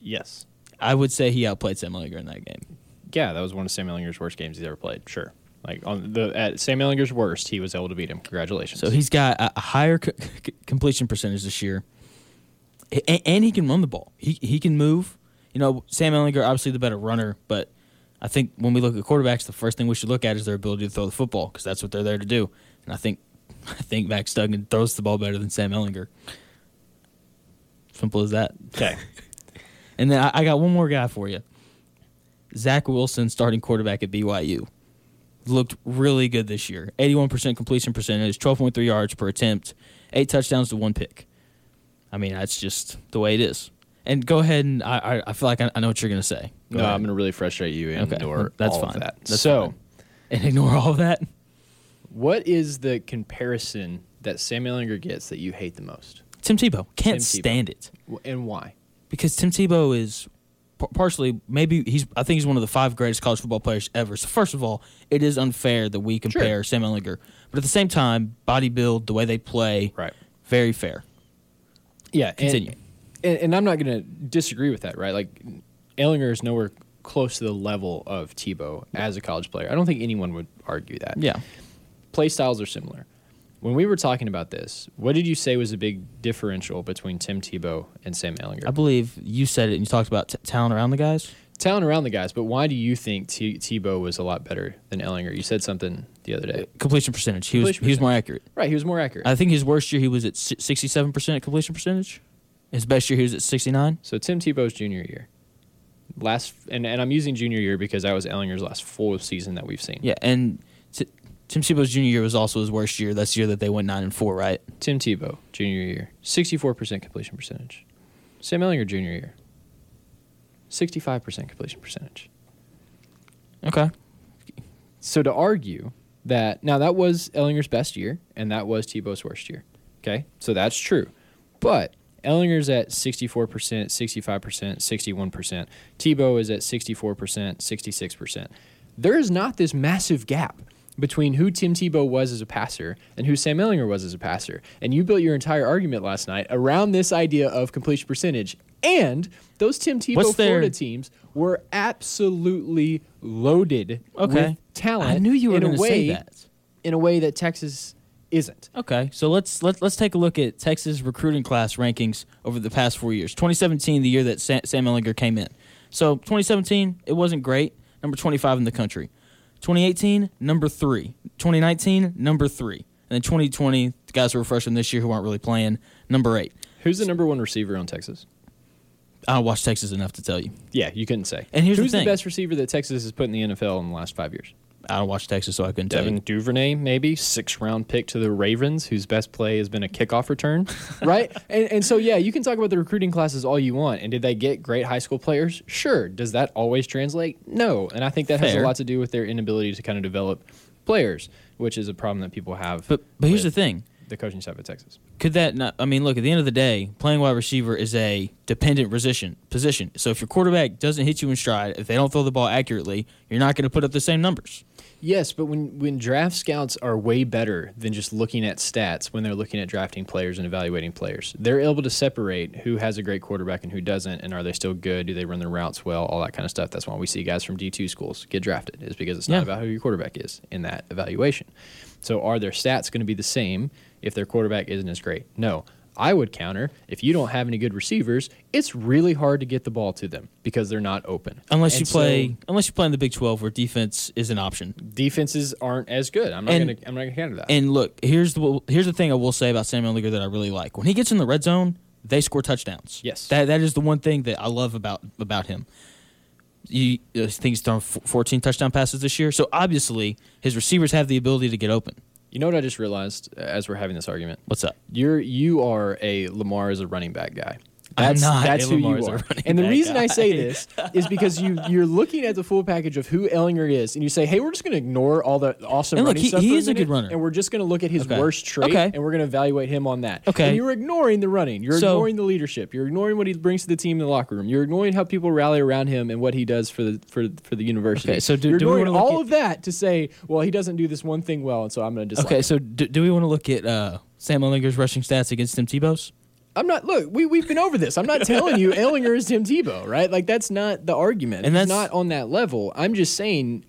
Yes. I would say he outplayed Sam Ehlinger in that game. Yeah, that was one of Sam Ehlinger's worst games he's ever played. Sure. Like on the at Sam Ehlinger's worst, he was able to beat him. Congratulations. So he's got a, higher co- c- completion percentage this year, A- and, he can run the ball. He he can move. You know, Sam Ehlinger obviously the better runner, but I think when we look at quarterbacks, the first thing we should look at is their ability to throw the football because that's what they're there to do. And I think I think Max Duggan throws the ball better than Sam Ehlinger. Simple as that. okay. (laughs) And then I, I got one more guy for you. Zach Wilson, starting quarterback at BYU, looked really good this year. 81% completion percentage, 12.3 yards per attempt, eight touchdowns to one pick. I mean, that's just the way it is. And go ahead and I, I, I feel like I, I know what you're going to say. Go no, ahead. I'm going to really frustrate you and Okay, ignore (laughs) that's all fine. of that. That's so, fine. and ignore all of that. what is the comparison that Sam Ehlinger gets that you hate the most, Tim Tebow can't Tim Tebow. stand it and why? because Tim Tebow is partially maybe he's I think he's one of the five greatest college football players ever. So first of all, it is unfair that we compare Sam Ehlinger, but at the same time, body build, the way they play, Right. very fair. Yeah. and- Continue. And, and I'm not going to disagree with that, right? Like Ehlinger is nowhere close to the level of Tebow as a college player. I don't think anyone would argue that. Yeah. play styles are similar. When we were talking about this, what did you say was a big differential between Tim Tebow and Sam Ehlinger? I believe you said it and you talked about t- talent around the guys. Talent around the guys, but why do you think T- Tebow was a lot better than Ehlinger? You said something the other day. Uh, completion percentage. He was Completion he was more accurate. Right, he was more accurate. I think his worst year he was at sixty seven percent completion percentage. His best year he was at sixty nine. so Tim Tebow's junior year, last, and, and I'm using junior year because that was Ehlinger's last full season that we've seen. Yeah, and Tim Tebow's junior year was also his worst year. That's the year that they went nine and four, right? Tim Tebow junior year, 64% completion percentage. Sam Ehlinger junior year, 65% completion percentage. Okay. So to argue that now that was Ehlinger's best year and that was Tebow's worst year. Okay, so that's true, but Ehlinger's at sixty four percent, sixty five percent, sixty one percent. Tebow is at sixty four percent, sixty six percent. There is not this massive gap between who Tim Tebow was as a passer and who Sam Ehlinger was as a passer. And you built your entire argument last night around this idea of completion percentage. And those Tim Tebow What's Florida teams were absolutely loaded Okay. with talent. I knew you were going to say that. in a way that Texas isn't. Okay, so let's let's let's take a look at Texas recruiting class rankings over the past four years. 2017, the year that Sam, Sam Ehlinger came in. So 2017, it wasn't great. Number 25 in the country. 2018, number three. 2019, number three. And then 2020, the guys who were freshmen this year who aren't really playing, number eight. Who's the number one receiver on Texas? I don't watch Texas enough to tell you. Yeah, you couldn't say. And here's the who's the, thing. best receiver that Texas has put in the NFL in the last five years? I don't watch Texas, so I couldn't tell Devin you. Duvernay, maybe six round pick to the Ravens, whose best play has been a kickoff return, (laughs) right? And, and so yeah, you can talk about the recruiting classes all you want. And did they get great high school players? Sure. Does that always translate? No. And I think that has a lot to do with their inability to kind of develop players, which is a problem that people have. But but here's the thing. the coaching staff at Texas. Could that not? I mean, look. At the end of the day, playing wide receiver is a dependent position. Position. So if your quarterback doesn't hit you in stride, if they don't throw the ball accurately, you're not going to put up the same numbers. Yes, but when when draft scouts are way better than just looking at stats when they're looking at drafting players and evaluating players, they're able to separate who has a great quarterback and who doesn't, and are they still good? Do they run their routes well? All that kind of stuff. That's why we see guys from D two schools get drafted, is because it's not Yeah. about who your quarterback is in that evaluation. So are their stats going to be the same if their quarterback isn't as great? No. I would counter if you don't have any good receivers, it's really hard to get the ball to them because they're not open. Unless And you so- play, unless you play in the Big Twelve, where defense is an option. defenses aren't as good. I'm not And- gonna I'm not gonna counter that. And look, here's the here's the thing I will say about Sam Ehlinger that I really like. When he gets in the red zone, they score touchdowns. Yes. that that is the one thing that I love about about him. You I think he's thrown 14 touchdown passes this year, so obviously his receivers have the ability to get open. You know what I just realized as we're having this argument? What's up? You're you are a Lamar is a running back guy. I'm That's, not that's who you are. And the reason I say this is because you you're looking at the full package of who Ehlinger is, and you say, "Hey, we're just going to ignore all the awesome And look, running he- stuff he is a minute, good runner. and we're just going to look at his Okay. worst trait, Okay. and we're going to evaluate him on that." Okay. And you're ignoring the running. You're So- ignoring the leadership. You're ignoring what he brings to the team in the locker room. You're ignoring how people rally around him and what he does for the for for the university. Okay, so do- you're do we ignoring all at- of that to say, "Well, he doesn't do this one thing well, and so I'm going to dislike." Okay, him." so do, do we want to look at uh, Sam Ehlinger's rushing stats against Tim Tebow's? I'm not. Look, we we've been over this. I'm not telling you (laughs) Ehlinger is Tim Tebow, right? Like that's not the argument. And He's that's- not on that level. I'm just saying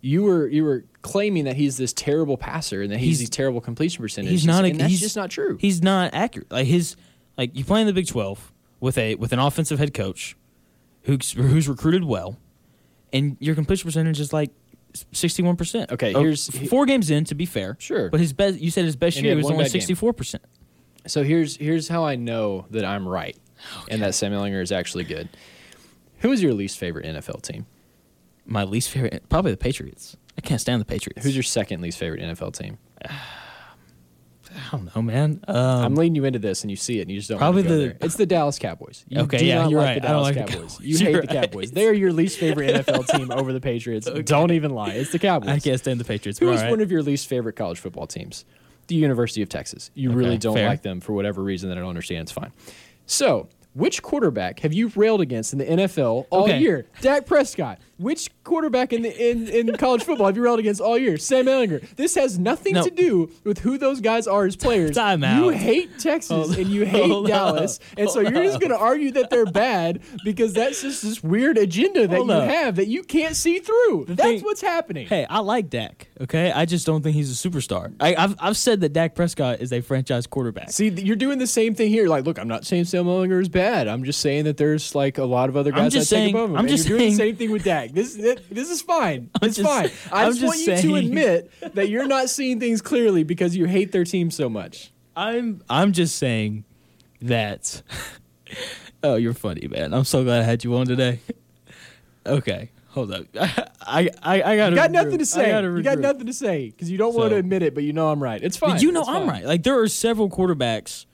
you were you were claiming that he's this terrible passer and that he's, He's- these terrible completion percentage. He's not. a, that's he's just not true. He's not accurate. Like his, like you play in the Big Twelve with a with an offensive head coach, who's who's recruited well, and your completion percentage is like sixty one percent. Okay, oh, here's- four games in to be fair. Sure. but his best. You said his best And year was only sixty four percent. So here's here's how I know that I'm right and that Sam Ehlinger is actually good. Who is your least favorite NFL team? My least favorite, probably the Patriots. I can't stand the Patriots. Who's your second least favorite NFL team? (sighs) I don't know, man. Um, I'm leading you into this, and you see it, and you just don't. Probably the- there. It's the Dallas Cowboys. You Okay, yeah, you're like right. the I don't Dallas like the Cowboys. Cowboys. You You're hate the. (laughs) Cowboys. They are your least favorite (laughs) NFL team over the Patriots. Don't even lie. It's the Cowboys. I can't stand the Patriots. Who but is one of your least favorite college football teams? The University of Texas. You really don't fair. like them for whatever reason that I don't understand. It's fine. So, which quarterback have you railed against in the NFL all Okay. year? Dak Prescott. Which quarterback in the in, in college football have you railed against all year? Sam Ehlinger. This has nothing No. to do with who those guys are as players. Time You hate Texas Hold- and you hate Dallas, up. and so you're just going to argue that they're bad because that's just this weird agenda that Hold you up. have that you can't see through. That's thing- what's happening. Hey, I like Dak. Okay, I just don't think he's a superstar. I, I've I've said that Dak Prescott is a franchise quarterback. See, you're doing the same thing here. Like, look, I'm not saying Sam Ehlinger is bad. I'm just saying that there's like a lot of other I'm guys just that take saying- above him. I'm and just you're doing the same thing with Dak. This this, this is fine. It's just- fine. (laughs) I just, just want you to admit that you're not seeing things clearly because you hate their team so much. I'm I'm just saying that. (laughs) oh, you're funny, man. I'm so glad I had you on today. (laughs) okay, hold up. I I I got You got nothing to say. You got nothing to say because you don't want to admit it, but you know I'm right. It's fine. You know It's I'm fine. right. Like there are several quarterbacks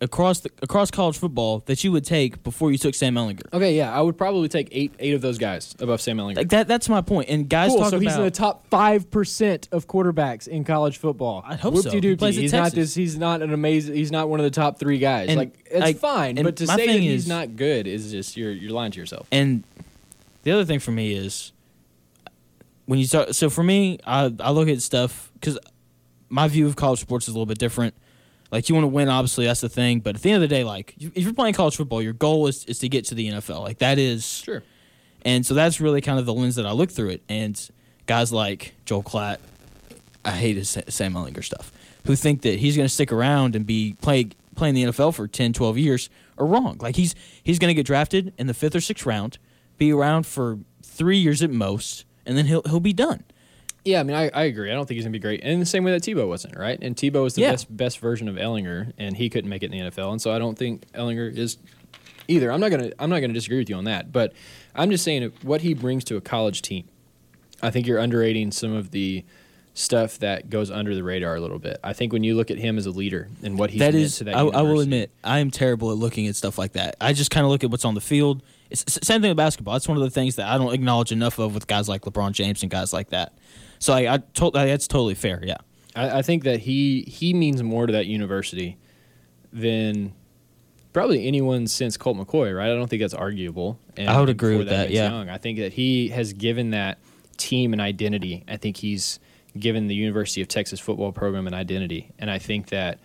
across the, across college football that you would take before you took Sam Ehlinger. Okay, yeah, I would probably take eight eight of those guys above Sam Ehlinger. Like that. That's my point. And guys Cool. talk So about he's in the top five percent of quarterbacks in college football. I hope so. He plays He's not this. He's not an amazing. He's not one of the top three guys. And, like it's like, fine, but to say that he's is- not good is just you're you're lying to yourself. And the other thing for me is when you start. So for me, I I look at stuff because my view of college sports is a little bit different. Like you want to win, obviously that's the thing. But at the end of the day, like if you're playing college football, your goal is is to get to the NFL. Like that is Sure. And so that's really kind of the lens that I look through it. And guys like Joel Klatt, I hate his Sa- Sam Ehlinger stuff, who think that he's going to stick around and be play, playing the NFL for 10, 12 years are wrong. Like he's he's going to get drafted in the fifth or sixth round, be around for three years at most, and then he'll he'll be done. Yeah, I mean, I, I agree. I don't think he's gonna be great. And in the same way that Tebow wasn't, right? And Tebow was the Yeah. best best version of Ehlinger, and he couldn't make it in the NFL. And so I don't think Ehlinger is either. I'm not gonna I'm not gonna disagree with you on that, but I'm just saying what he brings to a college team. I think you're underrating some of the stuff that goes under the radar a little bit. I think when you look at him as a leader and what he's that is, to that I, I will admit, I am terrible at looking at stuff like that. I just kind of look at what's on the field. It's it's same thing with basketball. That's one of the things that I don't acknowledge enough of with guys like LeBron James and guys like that. So I, I told that's totally fair. Yeah, I, I think that he he means more to that university than probably anyone since Colt McCoy, right? I don't think that's arguable. And, I would agree with that, Vince yeah. Young, I think that he has given that team an identity. I think he's given the University of Texas football program an identity, and I think that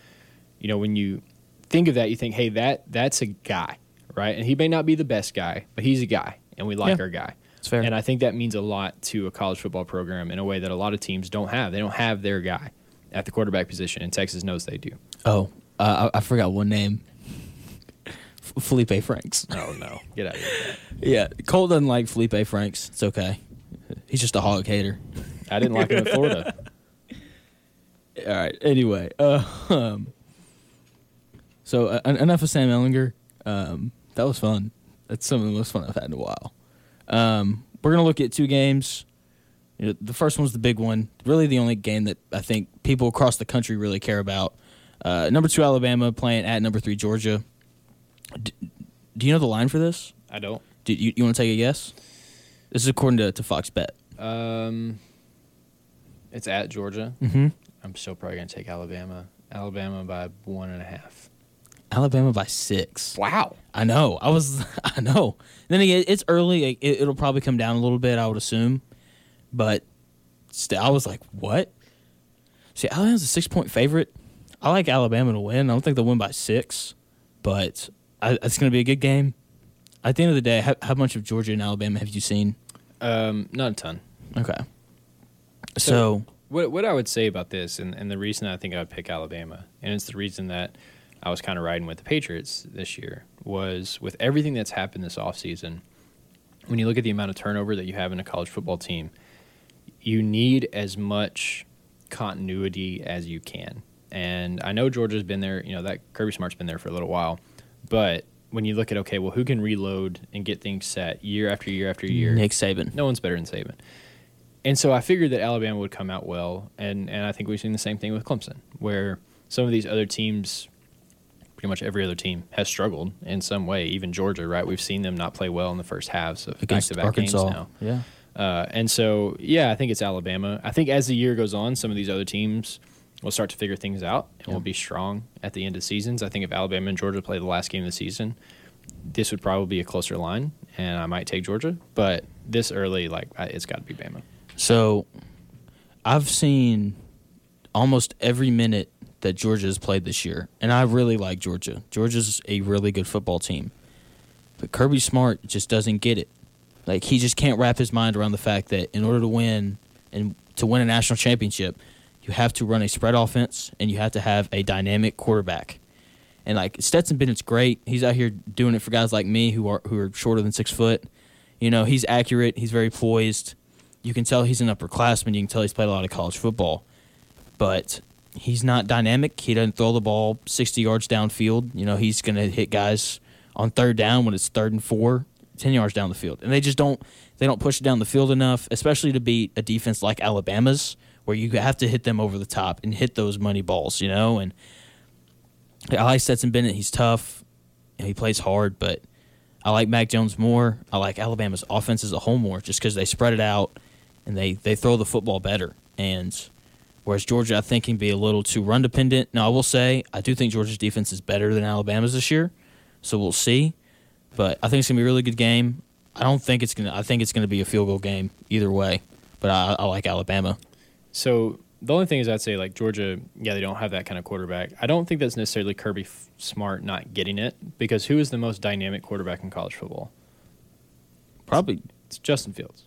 you know when you think of that, you think, hey, that that's a guy, right? And he may not be the best guy, but he's a guy, and we like Yeah. our guy. It's fair. And I think that means a lot to a college football program in a way that a lot of teams don't have. They don't have their guy at the quarterback position, and Texas knows they do. oh, uh, I, I forgot one name. F- Felipe Franks. Oh no, get out of here! Yeah, Cole doesn't like Felipe Franks. It's okay. He's just a hog hater. I didn't like him in Florida. (laughs) All right. Anyway, uh, um, so uh, enough of Sam Ehlinger. Um, that was fun. That's some of the most fun I've had in a while. Um, we're gonna look at two games. You know, the first one's the big one. Really, the only game that I think people across the country really care about. Uh, number two Alabama playing at number three Georgia. D- do you know the line for this? I don't. Do you, you want to take a guess? This is according to, to Fox Bet. Um, it's at Georgia. Mm-hmm. I'm still probably gonna take Alabama. Alabama by one and a half. Alabama by six. Wow. I know. I was. (laughs) I know. Then again, it's early. It, it'll probably come down a little bit. I would assume, but still, I was like, "What?" See, Alabama's a six-point favorite. I like Alabama to win. I don't think they'll win by six, but I, it's going to be a good game. At the end of the day, how, how much of Georgia and Alabama have you seen? Um, not a ton. Okay. So, What what I would say about this, and, and the reason I think I would pick Alabama, and it's the reason that I was kind of riding with the Patriots this year, was with everything that's happened this offseason, when you look at the amount of turnover that you have in a college football team, you need as much continuity as you can. And I know Georgia's been there, you know, that Kirby Smart's been there for a little while, but when you look at okay, well, who can reload and get things set year after year after year? Nick Saban. No one's better than Saban. And so I figured that Alabama would come out well, and, and I think we've seen the same thing with Clemson, where some of these other teams, pretty much every other team, has struggled in some way. Even Georgia, right? We've seen them not play well in the first halves of against back-to-back games now. Yeah. Uh, and so, yeah, I think it's Alabama. I think as the year goes on, some of these other teams will start to figure things out and Yeah. will be strong at the end of seasons. I think if Alabama and Georgia play the last game of the season, this would probably be a closer line, and I might take Georgia. But this early, like, I- it's got to be Bama. So, I've seen almost every minute that Georgia has played this year, and I really like Georgia. Georgia's a really good football team, but Kirby Smart just doesn't get it. Like he just can't wrap his mind around the fact that in order to win and to win a national championship, you have to run a spread offense and you have to have a dynamic quarterback. And like Stetson Bennett's great. He's out here doing it for guys like me who are who are shorter than six foot. You know, he's accurate. He's very poised. You can tell he's an upperclassman. You can tell he's played a lot of college football, but he's not dynamic. He doesn't throw the ball sixty yards downfield. You know, he's going to hit guys on third down when it's third and four, 10 yards down the field, and they just don't they don't push it down the field enough, especially to beat a defense like Alabama's, where you have to hit them over the top and hit those money balls. You know, and I like Stetson Bennett. He's tough. and He plays hard, but I like Mac Jones more. I like Alabama's offense as a whole more, just because they spread it out and they they throw the football better. And whereas Georgia, I think, can be a little too run dependent. Now, I will say I do think Georgia's defense is better than Alabama's this year, so we'll see. But I think it's gonna be a really good game. I don't think it's gonna. I think it's gonna be a field goal game either way. But I, I like Alabama. So the only thing is, I'd say like Georgia, yeah, they don't have that kind of quarterback. I don't think that's necessarily Kirby Smart not getting it because who is the most dynamic quarterback in college football? Probably, It's Justin Fields.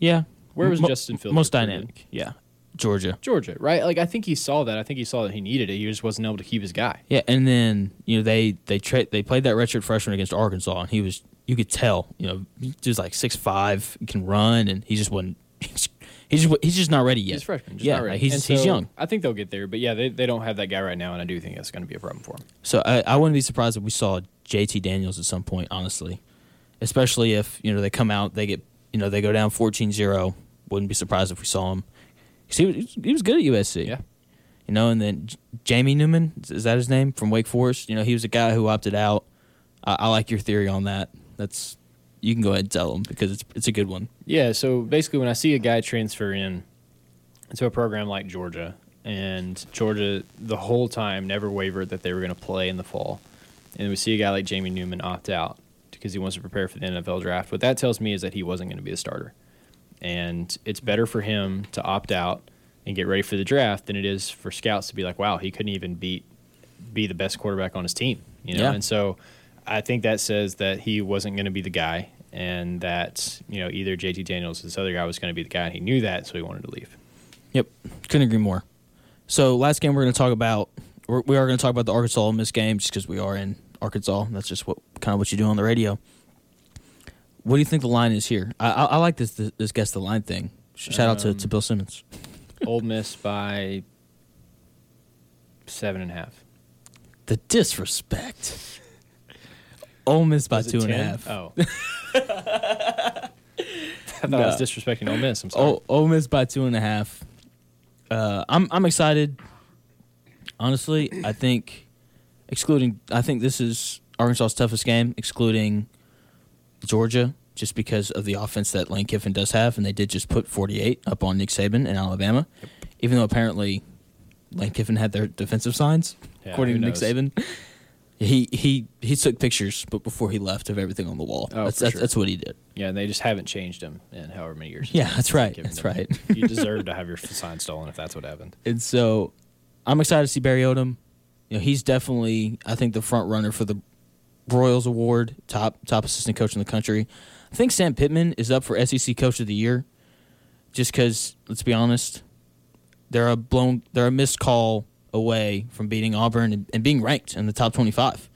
yeah. Where was Mo- Justin Fields? Most dynamic, yeah. Georgia. Georgia, right? Like I think he saw that. I think he saw that he needed it. He just wasn't able to keep his guy. Yeah, and then you know they they tra- they played that redshirt freshman against Arkansas, and he was you could tell you know he was like six five, can run, and he just wasn't. He's just he's just not ready yet. He's freshman. Just yeah, not ready. like, he's And he's young. I think they'll get there, but yeah, they, they don't have that guy right now, and I do think that's going to be a problem for him. So I, I wouldn't be surprised if we saw JT Daniels at some point, honestly. Especially if, you know, they come out, they get, you know, they go down 14-0. Wouldn't be surprised if we saw him. 'Cause he was, he was good at USC. Yeah. You know, and then J- Jamie Newman, is- is that his name from Wake Forest? You know, he was a guy who opted out. I, I like your theory on that. That's you can go ahead and tell him because it's it's a good one. Yeah, so basically, when I see a guy transfer in to a program like Georgia, and Georgia the whole time never wavered that they were going to play in the fall, and we see a guy like Jamie Newman opt out because he wants to prepare for the NFL draft, what that tells me is that he wasn't going to be a starter. And it's better for him to opt out and get ready for the draft than it is for scouts to be like, wow, he couldn't even beat be the best quarterback on his team. You know, Yeah. and so I think that says that he wasn't going to be the guy, and that you know either JT Daniels or this other guy was going to be the guy. and He knew that, so he wanted to leave. Yep, couldn't agree more. So last game we're going to talk about, we're, we are going to talk about the Arkansas Ole Miss game just because we are in Arkansas. That's just what kind of what you do on the radio. What do you think the line is here? I, I, I like this, this this guess the line thing. Sh- Shout out to, to Um, Bill Simmons. (laughs) Ole Miss by seven and a half. The disrespect. Ole Miss by Was it two and a 10? half. Oh. (laughs) (laughs) I thought I was No. disrespecting Ole Miss. I'm sorry. Ole, Ole Miss by two and a half. Uh, I'm I'm excited. Honestly, I think, excluding, I think this is Arkansas's toughest game, excluding Georgia, just because of the offense that Lane Kiffin does have, and they did just put 48 up on Nick Saban in Alabama, even though apparently Lane Kiffin had their defensive signs, Yeah, according to Nick? Saban. He he he took pictures, but before he left of everything on the wall. Oh, that's that's, sure. that's what he did. Yeah, and they just haven't changed him in however many years. Yeah, that's right. That's them- right. you (laughs) deserve to have your sign stolen if that's what happened. And so I'm excited to see Barry Odom. You know, he's definitely I think the front runner for the Broyles Award, top top assistant coach in the country. I think Sam Pittman is up for SEC Coach of the Year, just because let's be honest, they're a blown they're a missed call away from beating Auburn and, and being ranked in the top 25.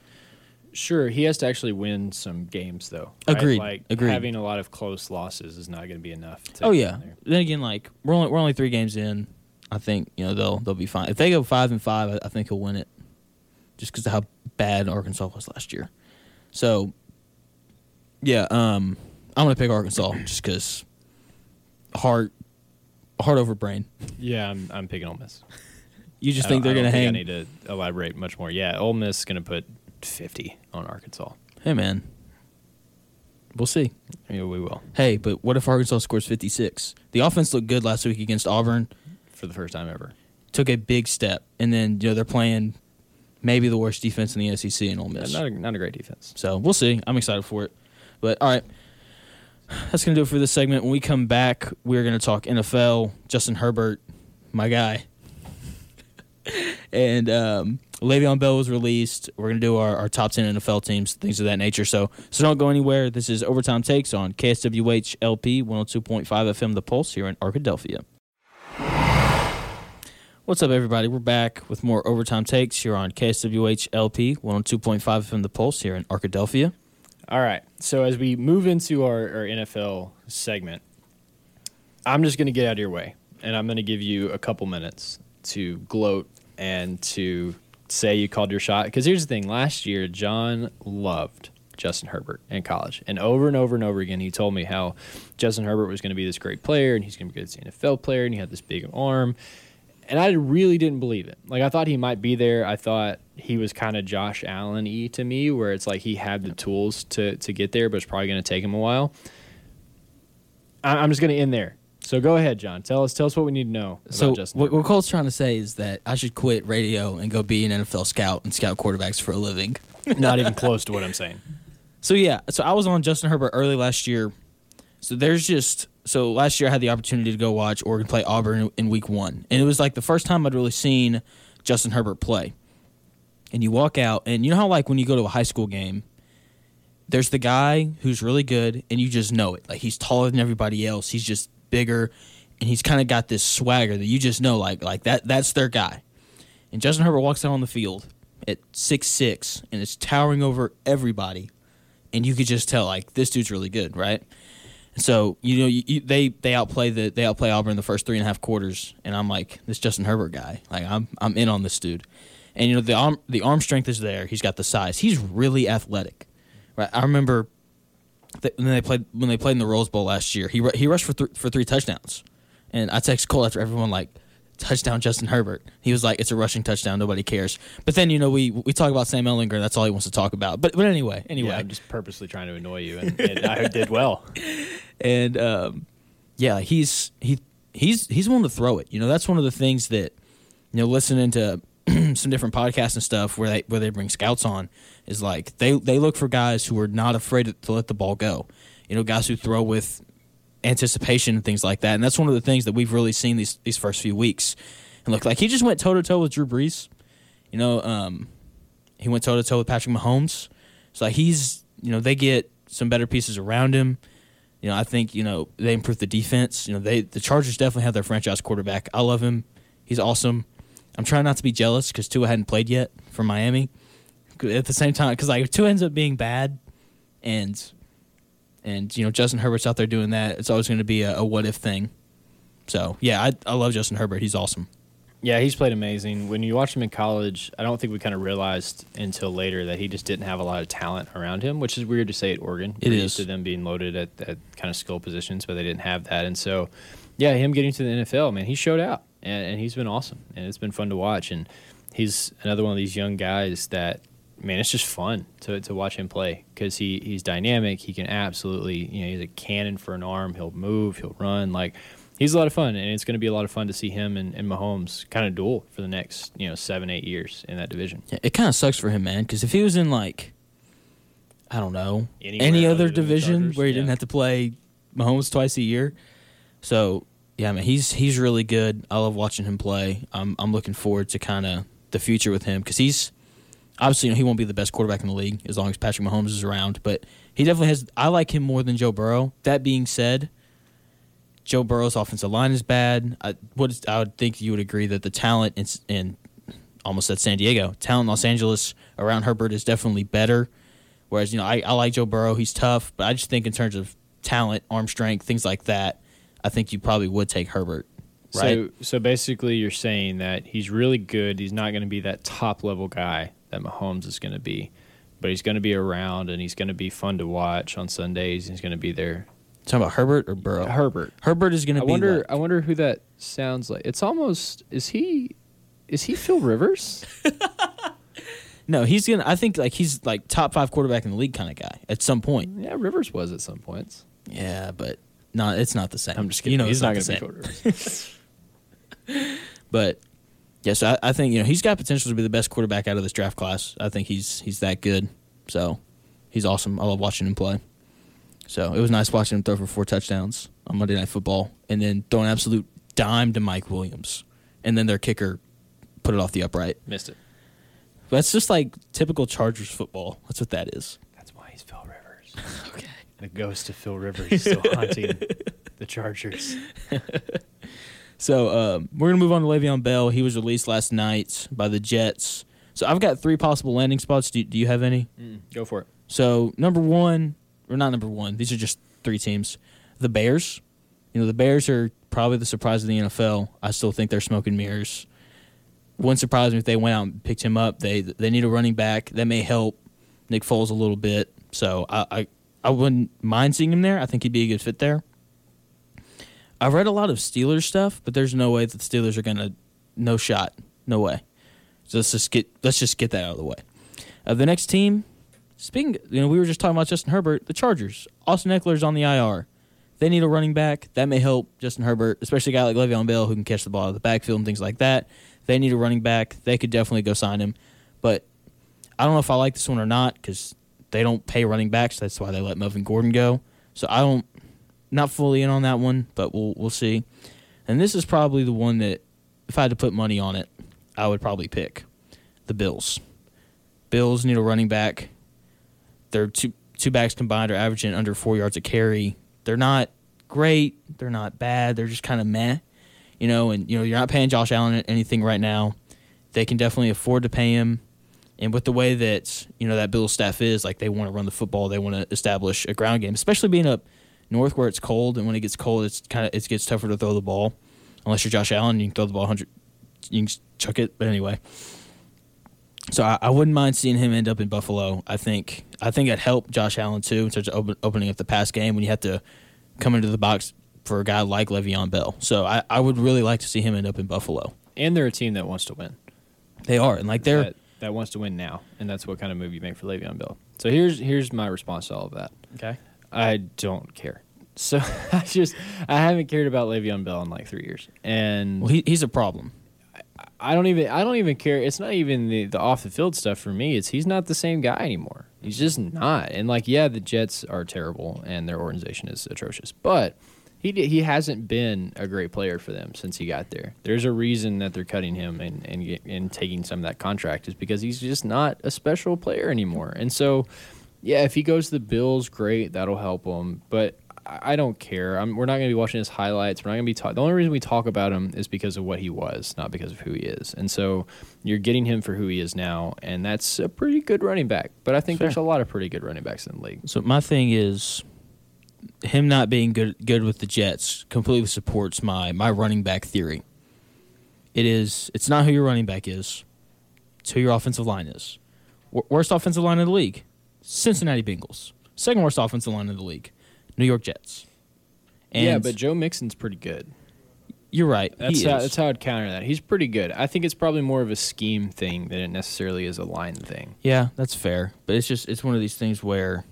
Sure, he has to actually win some games though. right? Agreed, Like agreed. having a lot of close losses is not going to be enough. To Oh yeah. Then again, like we're only we're only three games in. I think you know they'll they'll be fine. If they go five and five, I, I think he'll win it, just because of how bad Arkansas was last year. So, yeah, um, I'm gonna pick Arkansas just because heart heart over brain. Yeah, I'm, I'm picking Ole Miss. You just I think they're gonna hang? I need to elaborate much more. Yeah, Ole Miss is going to put 50 on Arkansas. hey man, we'll see. Yeah, we will Hey, but what if Arkansas scores 56? The offense looked good last week against Auburn. for the first time ever. Took a big step, and then you know they're playing maybe the worst defense in the SEC in Ole Yeah, Miss. not a, not a great defense. So we'll see. I'm excited for it. But all right, that's gonna do it for this segment. When we come back, we're gonna talk NFL. Justin Herbert, my guy, (laughs) and um, Le'Veon Bell was released. We're gonna do our, our top ten NFL teams, things of that nature. So so don't go anywhere. This is overtime takes on KSWH LP 102.5 FM The Pulse here in Arkadelphia. What's up, everybody? We're back with more overtime takes here on KSWH LP 102.5 FM The Pulse here in Arkadelphia. All right. So as we move into our, our NFL segment, I'm just going to get out of your way, and I'm going to give you a couple minutes to gloat and to say you called your shot. Because here's the thing: last year, John loved Justin Herbert in college, and over and over and over again, he told me how Justin Herbert was going to be this great player, and he's going to be a good NFL player, and he had this big arm. And I really didn't believe it. Like I thought he might be there. I thought he was kind of Josh Allen y to me, where it's like he had the tools to to get there, but it's probably going to take him a while. I- I'm just going to end there. So go ahead, John. Tell us tell us what we need to know So what, what Cole's trying to say is that I should quit radio and go be an NFL scout and scout quarterbacks for a living. Not even close to what I'm saying. (laughs) So yeah, so I was on Justin Herbert early last year. So there's just so last year I had the opportunity to go watch Oregon play Auburn in week one, and it was like the first time I'd really seen Justin Herbert play. And you walk out, and you know how like when you go to a high school game, there's the guy who's really good, and you just know it. Like he's taller than everybody else. He's just bigger, and he's kind of got this swagger that you just know, like like that. That's their guy. And Justin Herbert walks out on the field at six six, and it's towering over everybody and you could just tell like this dude's really good, right? So you know you, you, they they outplay the they outplay Auburn in the first three and a half quarters, and I'm like this Justin Herbert guy, like I'm I'm in on this dude, And you know the arm the arm strength is there. He's got the size. He's really athletic. Right. I remember when they played when they played in the Rose Bowl last year. He he rushed for th- for three touchdowns. And I text Cole after everyone like touchdown Justin Herbert. He was like, "It's a rushing touchdown. Nobody cares." But then you know we we talk about Sam Ehlinger. That's all he wants to talk about. But but anyway, anyway, Yeah, I'm just purposely trying to annoy you, and, and I did well. (laughs) and um, yeah, he's he he's he's willing to throw it. You know, that's one of the things that you know listening to (clears throat) some different podcasts and stuff where they where they bring scouts on is like they they look for guys who are not afraid to, to let the ball go. You know, guys who throw with anticipation and things like that. And that's one of the things that we've really seen these these first few weeks. And look, like he just went toe to toe with Drew Brees. You know, um, he went toe to toe with Patrick Mahomes. So like he's you know they get some better pieces around him. You know, I think you know they improved the defense. You know, they the Chargers definitely have their franchise quarterback. I love him. He's awesome. I'm trying not to be jealous because Tua hadn't played yet for Miami. At the same time, because like if Tua ends up being bad, and and you know Justin Herbert's out there doing that, it's always going to be a, a what if thing. So yeah, I I love Justin Herbert. He's awesome. Yeah, he's played amazing. When you watch him in college, I don't think we kind of realized until later that he just didn't have a lot of talent around him, which is weird to say at Oregon. It used to them being loaded at, at kind of skill positions, but they didn't have that. And so, yeah, him getting to the NFL, man, he showed out, and, and he's been awesome, and it's been fun to watch. And he's another one of these young guys that, man, it's just fun to, to watch him play because he, he's dynamic. He can absolutely, you know, he's a cannon for an arm. He'll move, he'll run. Like, he's a lot of fun, and it's going to be a lot of fun to see him and, and Mahomes kind of duel for the next, you know, seven, eight years in that division. Yeah, it kind of sucks for him, man. Because if he was in like, I don't know, Anywhere any other other than the division Chargers, where he didn't have to play Mahomes twice a year, so yeah, man, he's he's really good. I love watching him play. I'm I'm looking forward to kind of the future with him because he's obviously you know, he won't be the best quarterback in the league as long as Patrick Mahomes is around, but he definitely has. I like him more than Joe Burrow. That being said. Joe Burrow's offensive line is bad. I would I would think you would agree that the talent in, in almost at San Diego. Talent in Los Angeles around Herbert is definitely better. Whereas, you know, I, I like Joe Burrow. He's tough, but I just think in terms of talent, arm strength, things like that, I think you probably would take Herbert. Right? So, so basically, you're saying that he's really good. He's not going to be that top level guy that Mahomes is going to be, but he's going to be around and he's going to be fun to watch on Sundays. He's going to be there. Talking about Herbert or Burrow? Herbert. Herbert is going to be. wonder. like- I wonder who that sounds like. It's almost. Is he? Is he Phil Rivers? (laughs) no, he's going to. I think like he's like top five quarterback in the league kind of guy at some point. yeah, Rivers was at some points. Yeah, but no, it's not the same. I'm just kidding. You know, he's it's not going to be same. Phil Rivers. (laughs) But yes, I, I think you know he's got potential to be the best quarterback out of this draft class. I think he's he's that good. So he's awesome. I love watching him play. So it was nice watching him throw for four touchdowns on Monday Night Football, and then throw an absolute dime to Mike Williams, and then their kicker put it off the upright. Missed it. That's just like typical Chargers football. That's what that is. That's why he's Phil Rivers. (laughs) Okay. The ghost of Phil Rivers is still haunting (laughs) the Chargers. (laughs) So um, we're gonna move on to Le'Veon Bell. He was released last night by the Jets. So I've got three possible landing spots. Do, do you have any? Go for it. So number one, or not number one. These are just three teams. The Bears. You know the Bears are probably the surprise of the NFL. I still think they're smoking mirrors. Wouldn't surprise me if they went out and picked him up. They they need a running back that may help Nick Foles a little bit. So I I, I wouldn't mind seeing him there. I think he'd be a good fit there. I've read a lot of Steelers stuff, but there's no way that the Steelers are gonna no shot, no way. So let's just get let's just get that out of the way. Uh, the next team, speaking, you know, we were just talking about Justin Herbert, the Chargers. Austin Ekeler's on the IR. They need a running back that may help Justin Herbert, especially a guy like Le'Veon Bell who can catch the ball out of the backfield and things like that. They need a running back. They could definitely go sign him, but I don't know if I like this one or not because they don't pay running backs. That's why they let Melvin Gordon go. So I don't, not fully in on that one, but we'll we'll see. And this is probably the one that, if I had to put money on it, I would probably pick the Bills. Bills need a running back. Their two two backs combined are averaging under four yards a carry. They're not great. They're not bad. They're just kind of meh, you know. And you know you're not paying Josh Allen anything right now. They can definitely afford to pay him. And with the way that you know that Bills staff is, like they want to run the football, they want to establish a ground game, especially being up north where it's cold. And when it gets cold, it's kind of it gets tougher to throw the ball. Unless you're Josh Allen, you can throw the ball hundred, you can chuck it. But anyway, So I, I wouldn't mind seeing him end up in Buffalo. I think I think it'd help Josh Allen too in terms of open, opening up the pass game when you have to come into the box for a guy like Le'Veon Bell. So I, I would really like to see him end up in Buffalo. And they're a team that wants to win. They are, and like they're that, that wants to win now, and that's what kind of move you make for Le'Veon Bell. So here's here's my response to all of that. okay. I don't care. So (laughs) I just I haven't cared about Le'Veon Bell in like three years, and Well, he, he's a problem. I don't even I don't even care. It's not even the, the off the field stuff for me. It's he's not the same guy anymore. He's just not. And like yeah, the Jets are terrible and their organization is atrocious. But he he hasn't been a great player for them since he got there. There's a reason that they're cutting him and and and taking some of that contract is because he's just not a special player anymore. And so yeah, if he goes to the Bills, great, that'll help him. But I don't care. I'm, we're not going to be watching his highlights. We're not going to be talk. The only reason we talk about him is because of what he was, not because of who he is. And so you're getting him for who he is now, and that's a pretty good running back. But I think Fair. there's a lot of pretty good running backs in the league. So my thing is him not being good good with the Jets completely supports my my running back theory. It is it's not who your running back is. It's who your offensive line is. W- worst offensive line in the league, Cincinnati Bengals. Second worst offensive line in the league, New York Jets. And yeah, but Joe Mixon's pretty good. you're right. That's how, that's how I'd counter that. He's pretty good. I think it's probably more of a scheme thing than it necessarily is a line thing. Yeah, that's fair. But it's just it's one of these things where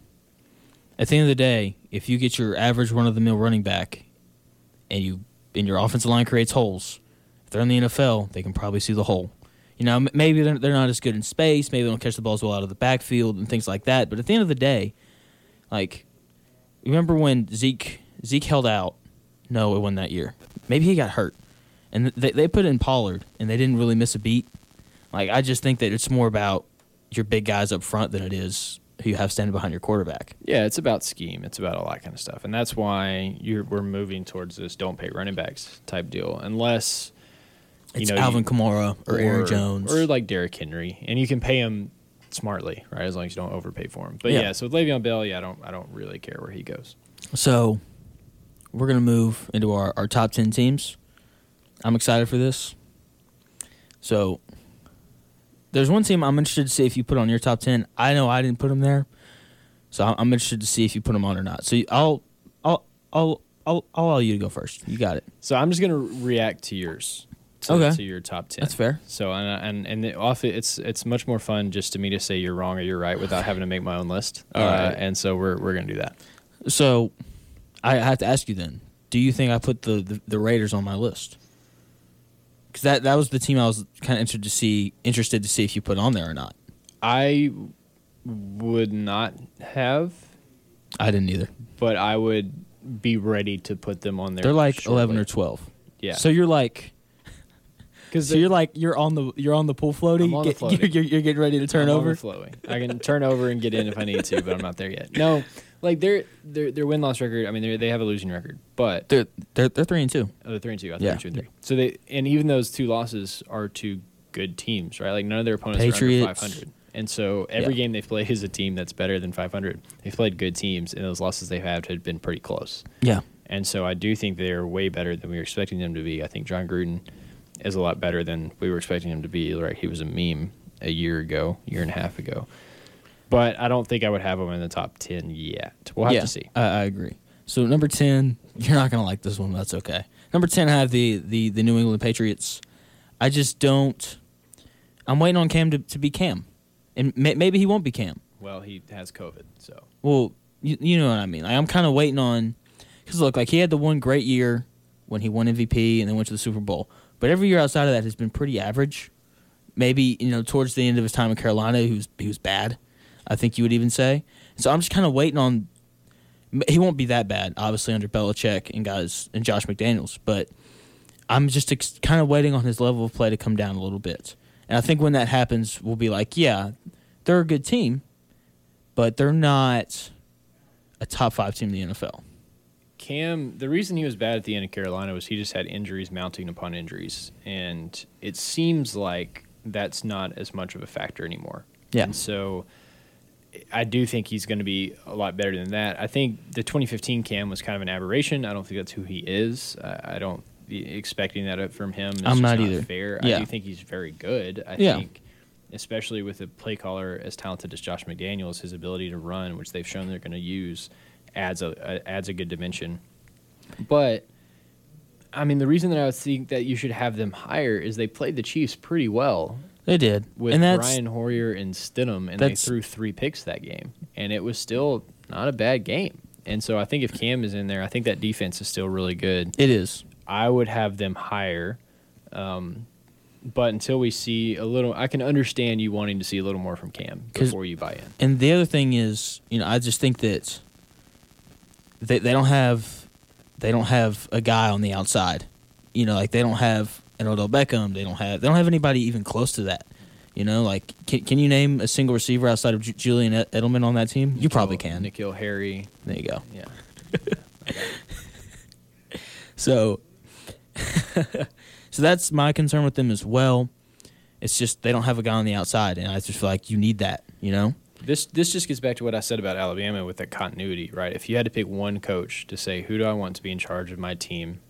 at the end of the day, if you get your average run of the mill running back and you and your offensive line creates holes, if they're in the NFL, they can probably see the hole. You know, maybe they're, they're not as good in space, maybe they don't catch the balls well out of the backfield and things like that, but at the end of the day, like remember when Zeke Zeke held out? No, it wasn't that year. Maybe he got hurt. And they they put in Pollard and they didn't really miss a beat. Like I just think that it's more about your big guys up front than it is who you have standing behind your quarterback. Yeah, it's about scheme. It's about all that kind of stuff, and that's why you're we're moving towards this don't pay running backs type deal, unless It's know Alvin you- Kamara or, Aaron Jones. or like Derrick Henry, and you can pay him smartly, right? As long as you don't overpay for him. But Yeah. yeah, so with Le'Veon Bell, yeah, I don't I don't really care where he goes. so we're gonna move into our, our top ten teams. I'm excited for this. So there's one team I'm interested to see if you put on your top ten. I know I didn't put them there, so I'm I'm interested to see if you put them on or not. So I'll I'll I'll I'll, I'll allow you to go first. You got it. So I'm just gonna react to yours. To, Okay. to your top ten. That's fair. So and and and off it's it's much more fun just to me to say you're wrong or you're right without having to make my own list. All uh, right. And so we're we're gonna do that. So I have to ask you then: Do you think I put the the, the Raiders on my list? Because that that was the team I was kind of interested to see interested to see if you put on there or not. I would not have, I didn't either. but I would be ready to put them on there. They're like shortly. eleven or twelve. yeah. So you're like, because so you're like you're on the you're on the pool floaty. I'm on the Get- (laughs) floaty. You're, you're, getting ready to turn over. flowing. I can turn over and get in if I need to, but I'm not there yet. No, like their their their win loss record. I mean, they they have a losing record, but They're they're they're three and two. oh, they're three and two. I Yeah. two and three. So they and even those two losses are to good teams, right? Like none of their opponents are Patriots. under 500. And so every Yeah. game they've played (laughs) is a team that's better than 500. They've played good teams, and those losses they've had had been pretty close. Yeah. And so I do think they're way better than we were expecting them to be. I think Jon Gruden is a lot better than we were expecting him to be. Right, he was a meme a year ago, year and a half ago. But I don't think I would have him in the top ten yet. We'll have yeah, to see. I, I agree. So number ten, (laughs) you're not gonna like this one. That's okay. Number ten, I have the the the New England Patriots. I just don't. I'm waiting on Cam to, to be Cam, and may, maybe he won't be Cam. Well, he has COVID, so Well, you, you know what I mean. Like, I'm kind of waiting on because look, like he had the one great year when he won MVP and then went to the Super Bowl, but every year outside of that has been pretty average. Maybe you know towards the end of his time in Carolina, he was he was bad. I think you would even say. So I'm just kind of waiting on. He won't be that bad, obviously under Belichick and guys and Josh McDaniels, but I'm just ex- kind of waiting on his level of play to come down a little bit. And I think when that happens, we'll be like, yeah, they're a good team, but they're not a top five team in the NFL. Cam, the reason he was bad at the end of Carolina was he just had injuries mounting upon injuries, and it seems like that's not as much of a factor anymore. Yeah. And so I do think he's going to be a lot better than that. I think the 2015 Cam was kind of an aberration. I don't think that's who he is. I, I don't expecting that from him. Is I'm just not either. Fair. Yeah. I do think he's very good. I Yeah. think especially with a play caller as talented as Josh McDaniels, his ability to run, which they've shown they're going to use, adds a, a adds a good dimension. But I mean, the reason that I would think that you should have them higher is they played the Chiefs pretty well They did. with and that's Brian Hoyer and Stidham, and they threw three picks that game, and it was still not a bad game. And so I think if Cam is in there, I think that defense is still really good. it is. I would have them higher. Um, but until we see a little, I can understand you wanting to see a little more from Cam before you buy in. And the other thing is, you know, I just think that they they don't have they don't have a guy on the outside. You know, like they don't have an Odell Beckham. They don't have they don't have anybody even close to that. You know, like can, can you name a single receiver outside of Ju- Julian Edelman on that team? You probably can. N'Keal Harry. There you go. Yeah. (laughs) So, (laughs) so that's my concern with them as well. It's just they don't have a guy on the outside, and I just feel like you need that. You know, This this just gets back to what I said about Alabama with the continuity, right? If you had to pick one coach to say who do I want to be in charge of my team,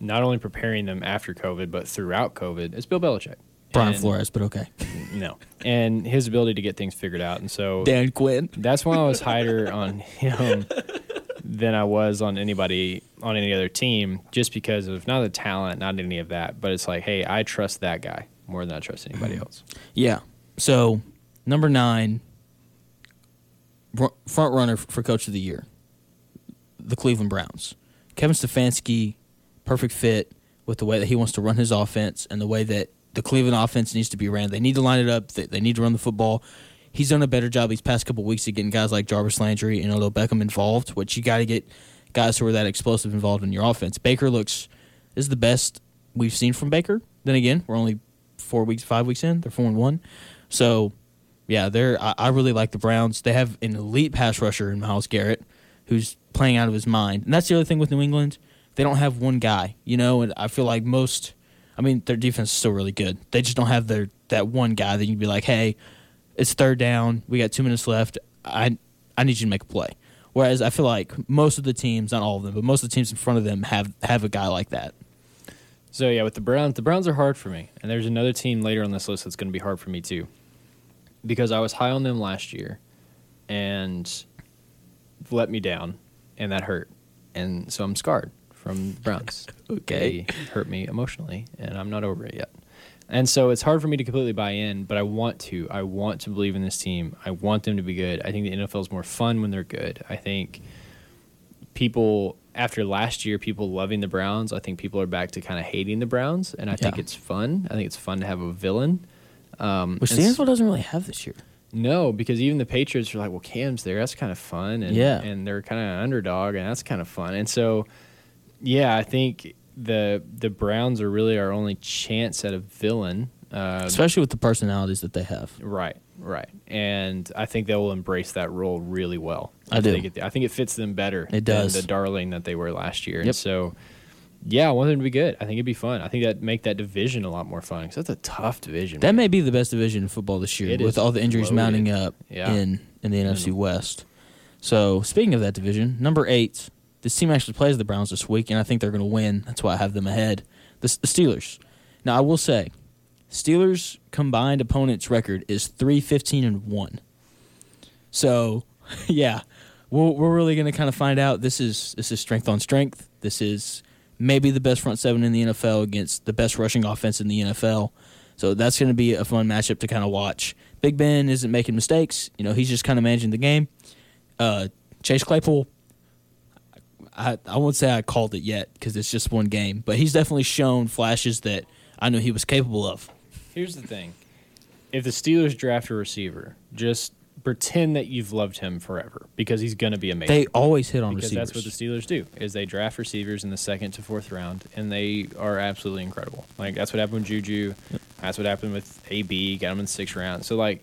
not only preparing them after COVID but throughout COVID, it's Bill Belichick. Brian And- Flores, but okay. (laughs) No, and his ability to get things figured out, and so Dan Quinn. that's why I was (laughs) higher on him than I was on anybody on any other team, just because of not the talent, not any of that, but it's like, hey, I trust that guy more than I trust anybody mm-hmm. else. Yeah. So number nine, front runner for coach of the year, the Cleveland Browns. Kevin Stefanski, perfect fit with the way that he wants to run his offense and the way that the Cleveland offense needs to be ran. They need to line it up. They, need to run the football. He's done a better job these past couple weeks of getting guys like Jarvis Landry and Odell Beckham involved, which you got to get guys who are that explosive involved in your offense. Baker looks is the best we've seen from Baker. Then again, we're only four weeks, five weeks in. They're four and one. So, yeah, they're. I, I really like the Browns. They have an elite pass rusher in Myles Garrett, who's playing out of his mind. And that's the other thing with New England. They don't have one guy, you know. And I feel like most. I mean, their defense is still really good. They just don't have their that one guy that you'd be like, hey, it's third down. We got two minutes left. I I need you to make a play. Whereas I feel like most of the teams, not all of them, but most of the teams in front of them have have a guy like that. So yeah, with the Browns, the Browns are hard for me, and there's another team later on this list that's going to be hard for me too, because I was high on them last year, and let me down, and that hurt, and so I'm scarred from the Browns. (laughs) Okay. they hurt me emotionally, and I'm not over it yet. And so it's hard for me to completely buy in, but I want to. I want to believe in this team. I want them to be good. I think the NFL is more fun when they're good. I think people after last year, people loving the Browns. I think people are back to kind of hating the Browns, and I think it's fun. I think it's fun to have a villain. Um, Which and s- Seattle doesn't really have this year. no, because even the Patriots are like, well, Cam's there. That's kind of fun. And, Yeah. And they're kind of an underdog, and that's kind of fun. And so, yeah, I think the the Browns are really our only chance at a villain. Uh, Especially with the personalities that they have. right, right. And I think they will embrace that role really well. I do. they get there. I think it fits them better It than does. the darling that they were last year. Yep. And so, yeah, I want them to be good. I think it'd be fun. I think that make that division a lot more fun because that's a tough division. That man. may be the best division in football this year, It with is all the injuries loaded. mounting up Yeah. in in the mm-hmm. NFC West. So speaking of that division, number eight, this team actually plays the Browns this week, and I think they're going to win. That's why I have them ahead. The, the Steelers. Now I will say, Steelers combined opponents record is three fifteen and one. So, (laughs) yeah, we're we're really going to kind of find out. This is this is strength on strength. This is maybe the best front seven in the NFL against the best rushing offense in the NFL. So that's going to be a fun matchup to kind of watch. Big Ben isn't making mistakes. You know, he's just kind of managing the game. Uh, Chase Claypool, I, I won't say I called it yet because it's just one game, but he's definitely shown flashes that I knew he was capable of. Here's the thing: if the Steelers draft a receiver, just pretend that you've loved him forever because he's going to be amazing. They always hit on because receivers. that's what the Steelers do: is they draft receivers in the second to fourth round, and they are absolutely incredible. Like that's what happened with Juju. That's what happened with AB. Got him in the sixth round. So like,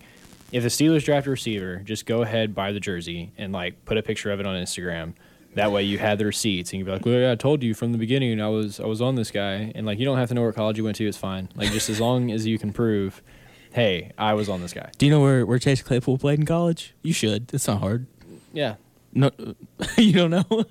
if the Steelers draft a receiver, just go ahead buy the jersey and like put a picture of it on Instagram. That way you had the receipts and you'd be like, well, I told you from the beginning I was I was on this guy, and like you don't have to know what college you went to. It's fine. Like just as long as you can prove, hey, I was on this guy. Do you know where, where Chase Claypool played in college? You should. It's not hard. Yeah, No, (laughs) you don't know. (laughs)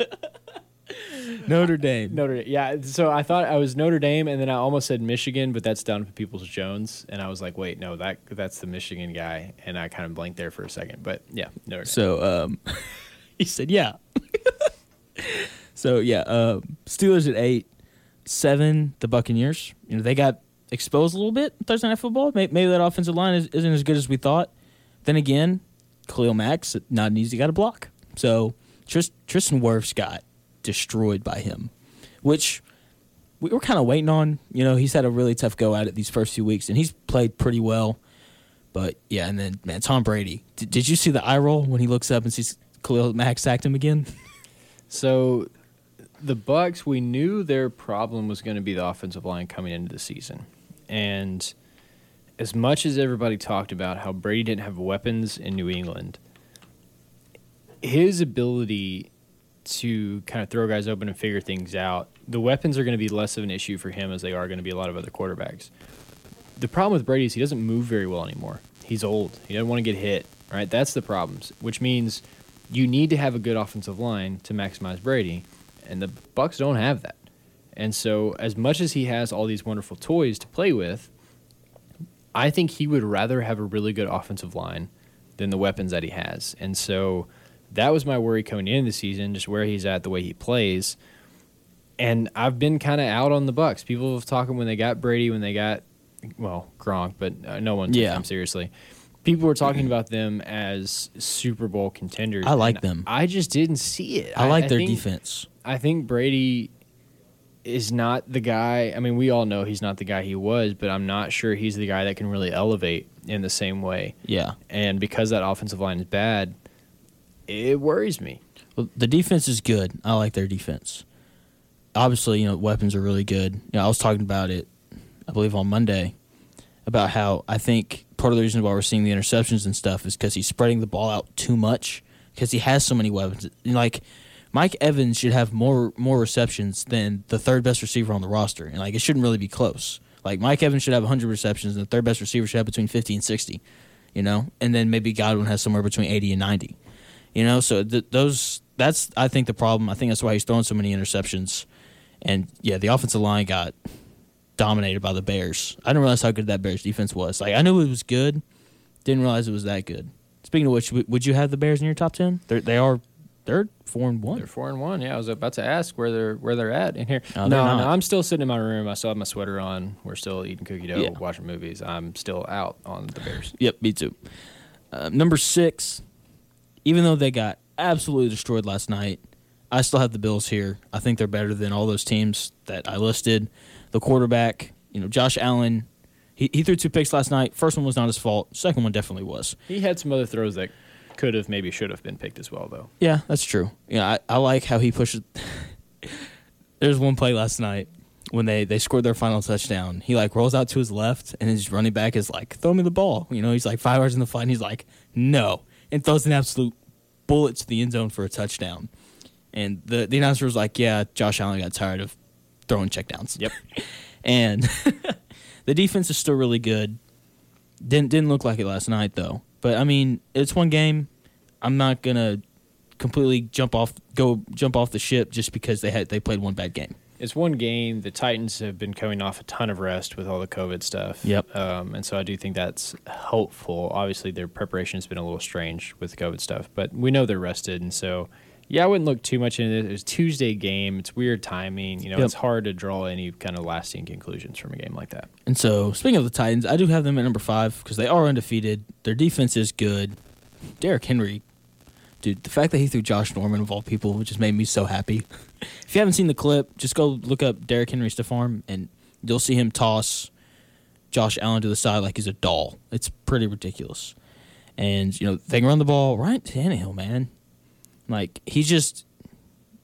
Notre Dame. Notre Dame. yeah. So I thought I was Notre Dame, and then I almost said Michigan, but that's Donovan Peoples-Jones, and I was like, wait, no, that that's the Michigan guy, and I kind of blanked there for a second, but yeah, Notre Dame. So um, (laughs) he said, yeah. so yeah, uh, Steelers at eight, seven. The Buccaneers. You know they got exposed a little bit Thursday night football. Maybe, maybe that offensive line is, isn't as good as we thought. Then again, Khalil Mack's not an easy guy to block. So Trist, Tristan Wirfs got destroyed by him, which we were kind of waiting on. You know, he's had a really tough go at it these first few weeks, and he's played pretty well. But yeah, and then man, Tom Brady. Did, did you see the eye roll when he looks up and sees Khalil Mack sacked him again? (laughs) So the Bucs, we knew their problem was going to be the offensive line coming into the season. And as much as everybody talked about how Brady didn't have weapons in New England, his ability to kind of throw guys open and figure things out, the weapons are going to be less of an issue for him as they are going to be a lot of other quarterbacks. The problem with Brady is he doesn't move very well anymore. He's old. He doesn't want to get hit, right? That's the problems, which means you need to have a good offensive line to maximize Brady, and the Bucs don't have that. And so, as much as he has all these wonderful toys to play with, I think he would rather have a really good offensive line than the weapons that he has. And so, that was my worry coming into the season, just where he's at, the way he plays. And I've been kind of out on the Bucs. People have talking when they got Brady, when they got well Gronk, but uh, no one took Yeah. them seriously. People were talking about them as Super Bowl contenders. I like them. I just didn't see it. I like their think- defense. I think Brady is not the guy. I mean, we all know he's not the guy he was, but I'm not sure he's the guy that can really elevate in the same way. Yeah. And because that offensive line is bad, it worries me. Well, the defense is good. I like their defense. Obviously, you know, weapons are really good. You know, I was talking about it, I believe, on Monday, about how I think part of the reason why we're seeing the interceptions and stuff is because he's spreading the ball out too much because he has so many weapons. Like Mike Evans should have more more receptions than the third best receiver on the roster, and like it shouldn't really be close. Like Mike Evans should have 100 receptions, and the third best receiver should have between 50 and 60. You know, and then maybe Godwin has somewhere between 80 and 90. You know, so th- those that's I think the problem. I think that's why he's throwing so many interceptions. And yeah, the offensive line got dominated by the Bears. I didn't realize how good that Bears defense was. Like I knew it was good, didn't realize it was that good. Speaking of which, w- would you have the Bears in your top ten? They're, they are they're four and one. They're four and one. Yeah, I was about to ask where they're where they're at in here. No, No, no. I'm still sitting in my room. I still have my sweater on. We're still eating cookie dough, Yeah. watching movies. I'm still out on the Bears. Yep, me too. Uh, number six, even though they got absolutely destroyed last night, I still have the Bills here. I think they're better than all those teams that I listed. The quarterback, you know, Josh Allen, he, he threw two picks last night. First one was not his fault. Second one definitely was. He had some other throws that could have, maybe should have been picked as well, though. Yeah, that's true. You know, I, I like how he pushes. (laughs) There's one play last night when they, they scored their final touchdown. He like rolls out to his left, and his running back is like, "Throw me the ball." You know, he's like five yards in the fight, and he's like, "No," and throws an absolute bullet to the end zone for a touchdown. And the the announcer was like, "Yeah, Josh Allen got tired of throwing checkdowns." Yep. (laughs) and (laughs) the defense is still really good. Didn't didn't look like it last night though. But I mean, it's one game. I'm not gonna completely jump off go jump off the ship just because they had they played one bad game. It's one game. The Titans have been coming off a ton of rest with all the COVID stuff. Yep. Um, and so I do think that's helpful. Obviously, their preparation has been a little strange with the COVID stuff, but we know they're rested. And so, yeah, I wouldn't look too much into it. It was a Tuesday game. It's weird timing. You know, Yep. it's hard to draw any kind of lasting conclusions from a game like that. And so, speaking of the Titans, I do have them at number five because they are undefeated. Their defense is good. Derrick Henry, dude, the fact that he threw Josh Norman of all people just made me so happy. (laughs) if you haven't seen the clip, just go look up Derrick Henry stiff arm, and you'll see him toss Josh Allen to the side like he's a doll. It's pretty ridiculous. And you know they can run the ball. Ryan Tannehill, man, like he just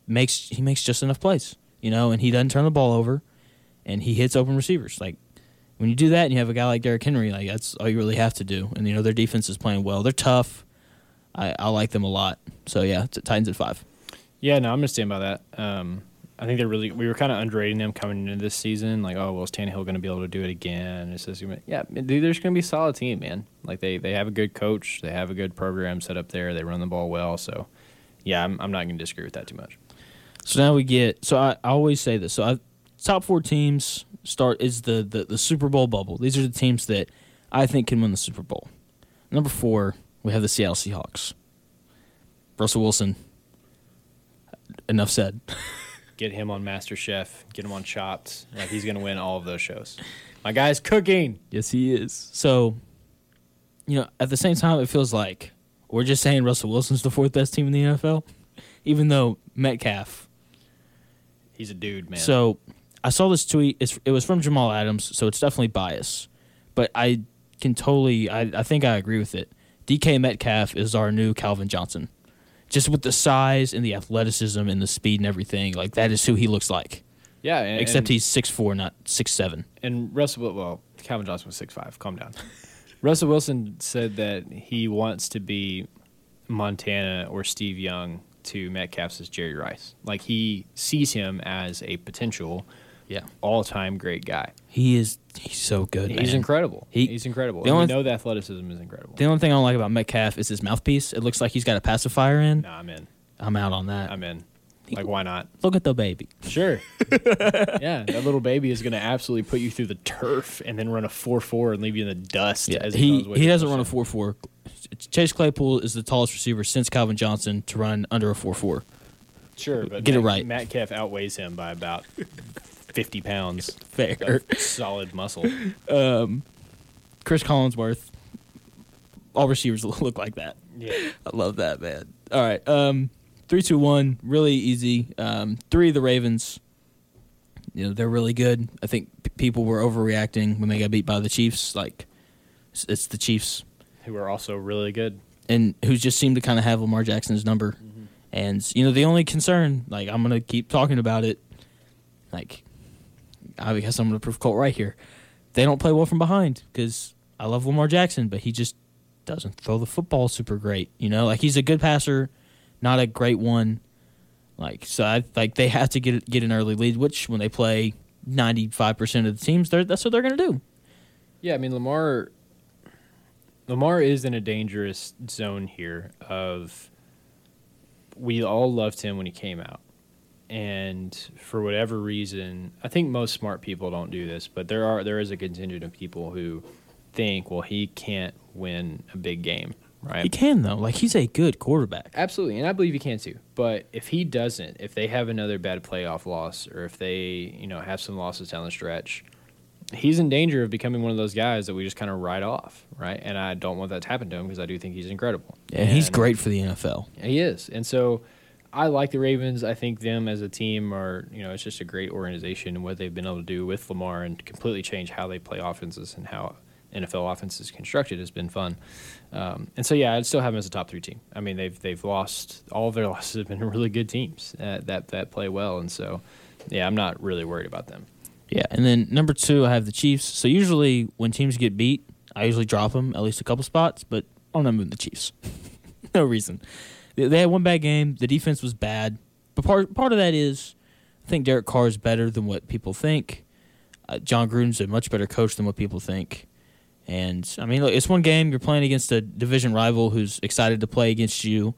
makes he makes just enough plays, you know, and he doesn't turn the ball over, and he hits open receivers. Like when you do that, and you have a guy like Derrick Henry, like that's all you really have to do. And you know their defense is playing well. They're tough. I, I like them a lot. So yeah, Titans at five. Yeah, no, I'm gonna stand by that. Um, I think they're really. We were kind of underrating them coming into this season. Like, oh, well, is Tannehill going to be able to do it again? It's just, yeah, dude, they're just going to be a solid team, man. Like they they have a good coach, they have a good program set up there, they run the ball well. So, yeah, I'm I'm not going to disagree with that too much. So now we get. So I, I always say this. So I, top four teams start is the, the the Super Bowl bubble. These are the teams that I think can win the Super Bowl. Number four, we have the Seattle Seahawks. Russell Wilson. Enough said. (laughs) Get him on Master Chef. Get him on Chopped. Like he's gonna win all of those shows. My guy's cooking. Yes, he is. So, you know, at the same time, it feels like we're just saying Russell Wilson's the fourth best team in the NFL, even though Metcalf. He's a dude, man. So, I saw this tweet. It's, it was from Jamal Adams, so it's definitely bias, but I can totally. I, I think I agree with it. DK Metcalf is our new Calvin Johnson, just with the size and the athleticism and the speed and everything. Like that is who he looks like. yeah, and, Except and, he's six four, not six seven. and Russell. Well, Calvin Johnson was six five. Calm down. (laughs) Russell Wilson said that he wants to be Montana or Steve Young to Metcalf's Jerry Rice. Like he sees him as a potential Yeah, all-time great guy. he is. He's so good. He's man. incredible. He- he's incredible. the And we only- know the athleticism is incredible. The only thing I don't like about Metcalf is his mouthpiece. It looks like he's got a pacifier in. Nah, I'm in. I'm out on that. I'm in. Like, why not? Look at the baby. Sure. (laughs) yeah, that little baby is going to absolutely put you through the turf and then run a 4 4 and leave you in the dust. as he he to doesn't run a four four. Chase Claypool is the tallest receiver since Calvin Johnson to run under a four four. Sure, but Get it right. Matt, right. Outweighs him by about 50 pounds Fair. solid muscle. Um, Cris Collinsworth. All receivers (laughs) look like that. Yeah. I love that man. All right, um, three two one, really easy. Um, three of the Ravens. You know they're really good. I think p- people were overreacting when they got beat by the Chiefs. Like it's, it's the Chiefs. Who are also really good. and who just seem to kind of have Lamar Jackson's number. And you know, the only concern, like I'm gonna keep talking about it, like I guess I'm gonna prove Colt right here. They don't play well from behind because I love Lamar Jackson, but he just doesn't throw the football super great. You know, like he's a good passer, not a great one. Like so, I like they have to get get an early lead, which when they play 95 percent of the teams, that's what they're gonna do. Yeah, I mean, Lamar. Lamar is in a dangerous zone here of we all loved him when he came out. And for whatever reason, I think most smart people don't do this, but there are there is a contingent of people who think, well, he can't win a big game, right? He can though, like he's a good quarterback. Absolutely, and I believe he can too. But if he doesn't, if they have another bad playoff loss, or if they, you know, have some losses down the stretch, he's in danger of becoming one of those guys that we just kind of write off, right? And I don't want that to happen to him because I do think he's incredible. And he's great for the NFL. He is, and so I like the Ravens. I think them as a team are, you know, it's just a great organization and what they've been able to do with Lamar and completely change how they play offenses and how NFL offense is constructed has been fun. Um, and so, yeah, I'd still have them as a top three team. I mean, they've they've lost all of their (laughs) losses have been really good teams uh, that that play well, and so yeah, I'm not really worried about them. Yeah, and then number two, I have the Chiefs. So usually when teams get beat, I usually drop them at least a couple spots, but I'm not moving the Chiefs. (laughs) no reason. They had one bad game. The defense was bad, but part part of that is I think Derek Carr is better than what people think. Uh, Jon Gruden's a much better coach than what people think. And I mean, look, it's one game. You're playing against a division rival who's excited to play against you.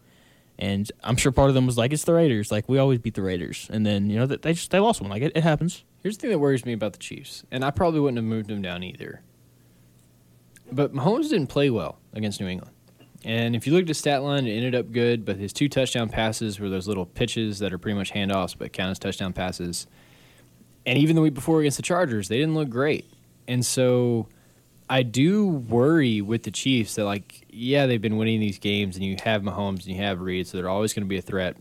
And I'm sure part of them was like, it's the Raiders. Like we always beat the Raiders. And then you know they just they lost one. Like it, it happens. Here's the thing that worries me about the Chiefs, and I probably wouldn't have moved them down either. But Mahomes didn't play well against New England. And if you look at stat line, it ended up good, but his two touchdown passes were those little pitches that are pretty much handoffs but count as touchdown passes. And even the week before against the Chargers, they didn't look great. And so I do worry with the Chiefs that, like, yeah, they've been winning these games, and you have Mahomes and you have Reid, so they're always going to be a threat.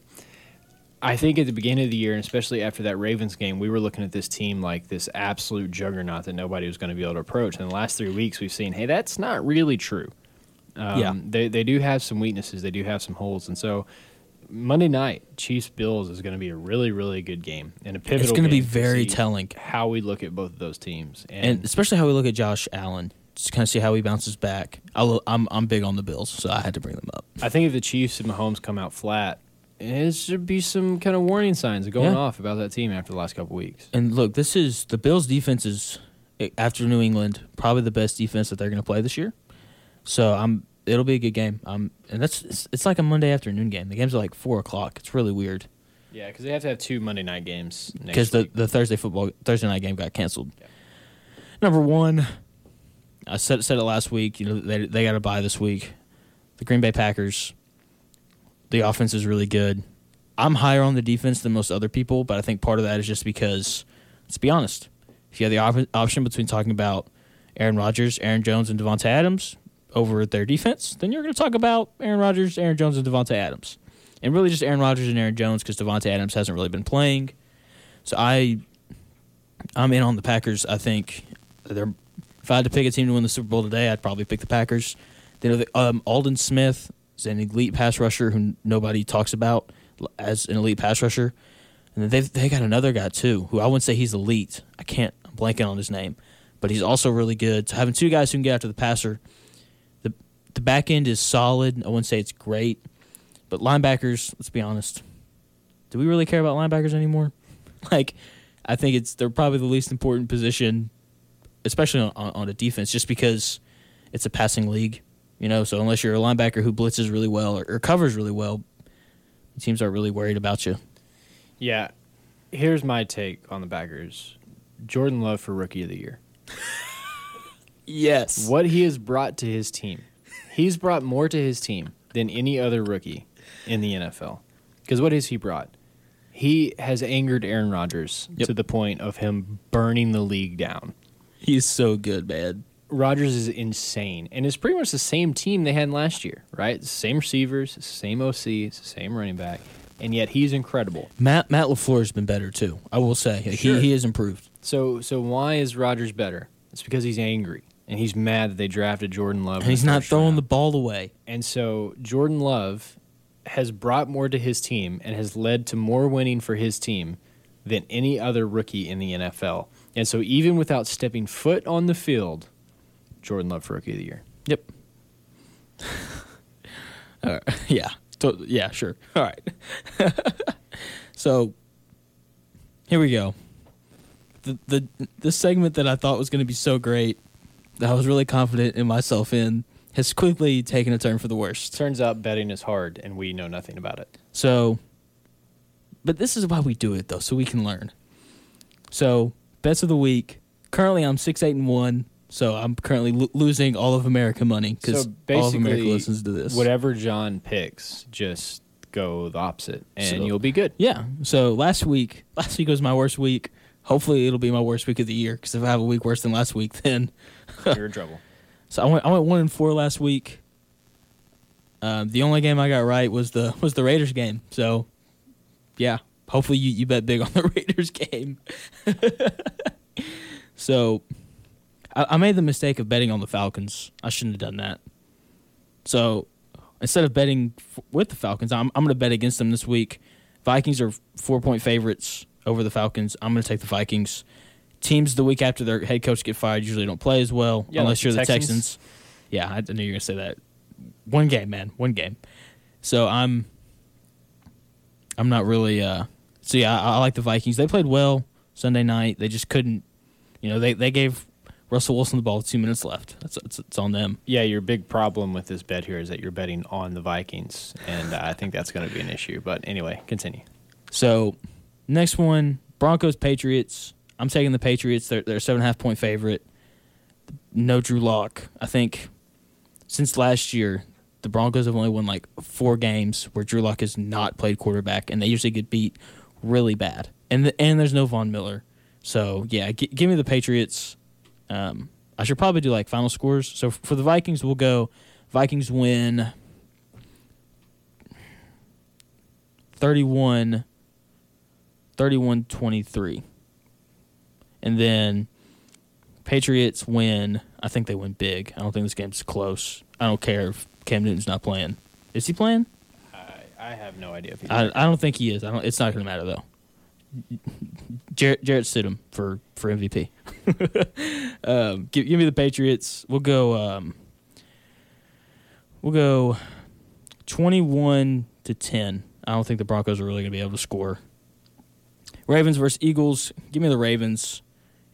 I think at the beginning of the year, and especially after that Ravens game, we were looking at this team like this absolute juggernaut that nobody was going to be able to approach. And the last three weeks, we've seen, hey, that's not really true. Um, Yeah. they they do have some weaknesses. They do have some holes, and so Monday night Chiefs Bills is going to be a really really good game and a pivotal. It's going to be very telling. how we look at both of those teams. And, and especially how we look at Josh Allen. Just kind of see how he bounces back. I lo- I'm I'm big on the Bills, so I had to bring them up. I think if the Chiefs and Mahomes come out flat, it should be some kind of warning signs going Yeah. off about that team after the last couple weeks. And look, this is the Bills' defense is eh, after New England probably the best defense that they're going to play this year. So I'm it'll be a good game. Um, and that's it's, it's like a Monday afternoon game. The games are like four o'clock. It's really weird. Yeah, because they have to have two Monday night games because the, the Thursday football Thursday night game got canceled. Yeah. Number one, I said said it last week. You know they they got to buy this week. The Green Bay Packers. The offense is really good. I'm higher on the defense than most other people, but I think part of that is just because, let's be honest, if you have the op- option between talking about Aaron Rodgers, Aaron Jones, and Davante Adams over their defense, then you're going to talk about Aaron Rodgers, Aaron Jones, and Davante Adams, and really just Aaron Rodgers and Aaron Jones because Davante Adams hasn't really been playing. So I, I'm in on the Packers. I think they're. If I had to pick a team to win the Super Bowl today, I'd probably pick the Packers. Then the, um, Alden Smith is an elite pass rusher who nobody talks about as an elite pass rusher. And they've they got another guy too, who I wouldn't say he's elite. I can't I'm blanking on his name, but he's also really good. So having two guys who can get after the passer, the back end is solid. I wouldn't say it's great, but linebackers. Let's be honest. Do we really care about linebackers anymore? (laughs) Like, I think it's they're probably the least important position, especially on, on, on a defense, just because it's a passing league. You know, so unless you're a linebacker who blitzes really well or, or covers really well, teams aren't really worried about you. yeah, here's my take on the Packers: Jordan Love for Rookie of the Year. (laughs) Yes. What he has brought to his team, he's brought more to his team than any other rookie in the NFL. Because what has he brought? He has angered Aaron Rodgers Yep. to the point of him burning the league down. He's so good, man. Rodgers is insane, and it's pretty much the same team they had last year, right? Same receivers, same OC, same running back, and yet he's incredible. Matt Matt LaFleur has been better too. I will say Sure. he he has improved. So, so why is Rodgers better? It's because he's angry and he's mad that they drafted Jordan Love, And he's not throwing round. the ball away. And so Jordan Love has brought more to his team and has led to more winning for his team than any other rookie in the NFL. And so even without stepping foot on the field, Jordan Love for rookie of the year. Yep. (laughs) Right. (laughs) Yeah. To- yeah. Sure. (laughs) All right. so here we go. The the this segment that I thought was going to be so great, that I was really confident in myself in, has quickly taken a turn for the worst. Turns out betting is hard and we know nothing about it. So, but this is why we do it though, so we can learn. So, bets of the week. Currently, I'm six, eight, and one. So I'm currently lo- losing all of America money because So all of America listens to this. Whatever John picks, just go the opposite and So- you'll be good. Yeah. So last week, last week was my worst week. Hopefully, it'll be my worst week of the year. Because if I have a week worse than last week, (laughs) then (laughs) You're in trouble. so I went. I went one and four last week. Um, the only game I got right was the (laughs) was the Raiders game. So, yeah. Hopefully, you, you bet big on (laughs) the Raiders game. so, I, I made the mistake of betting on the Falcons. I shouldn't have done that. So, instead of betting f- with the Falcons, I'm I'm going to bet against them this week. Vikings are four point favorites over the Falcons. I'm going to take the Vikings. Teams the week after their head coach get fired usually don't play as well Yeah, unless like you're the Texans. Texans. Yeah, I knew you were going to say that. One game, man, one game. So I'm I'm not really uh so yeah, I, I like the Vikings. They played well Sunday night. They just couldn't you know, they they gave Russell Wilson the ball with 2 minutes left. That's it's, it's on them. Yeah, your big problem with this bet here is that you're betting on the Vikings, and uh, I think that's going to be an issue. But anyway, continue. So, next one, Broncos Patriots. I'm taking the Patriots. They're they're a seven and a half point favorite. No Drew Lock. I think since last year, the Broncos have only won like four games where Drew Lock has not played quarterback, and they usually get beat really bad. And the, and there's no Von Miller. So yeah, g- give me the Patriots. Um, I should probably do like final scores. So f- for the Vikings, we'll go Vikings win 31 31 23. And then Patriots win. I think they win big. I don't think this game's close. I don't care if Cam Newton's not playing. Is he playing? I, I have no idea if he's. I, I don't think he is. I don't. It's not going to matter though. Jarrett, Jarrett Stidham for for MVP. (laughs) um, give, give me the Patriots. We'll go. Um, we'll go twenty-one to ten. I don't think the Broncos are really going to be able to score. Ravens versus Eagles. Give me the Ravens.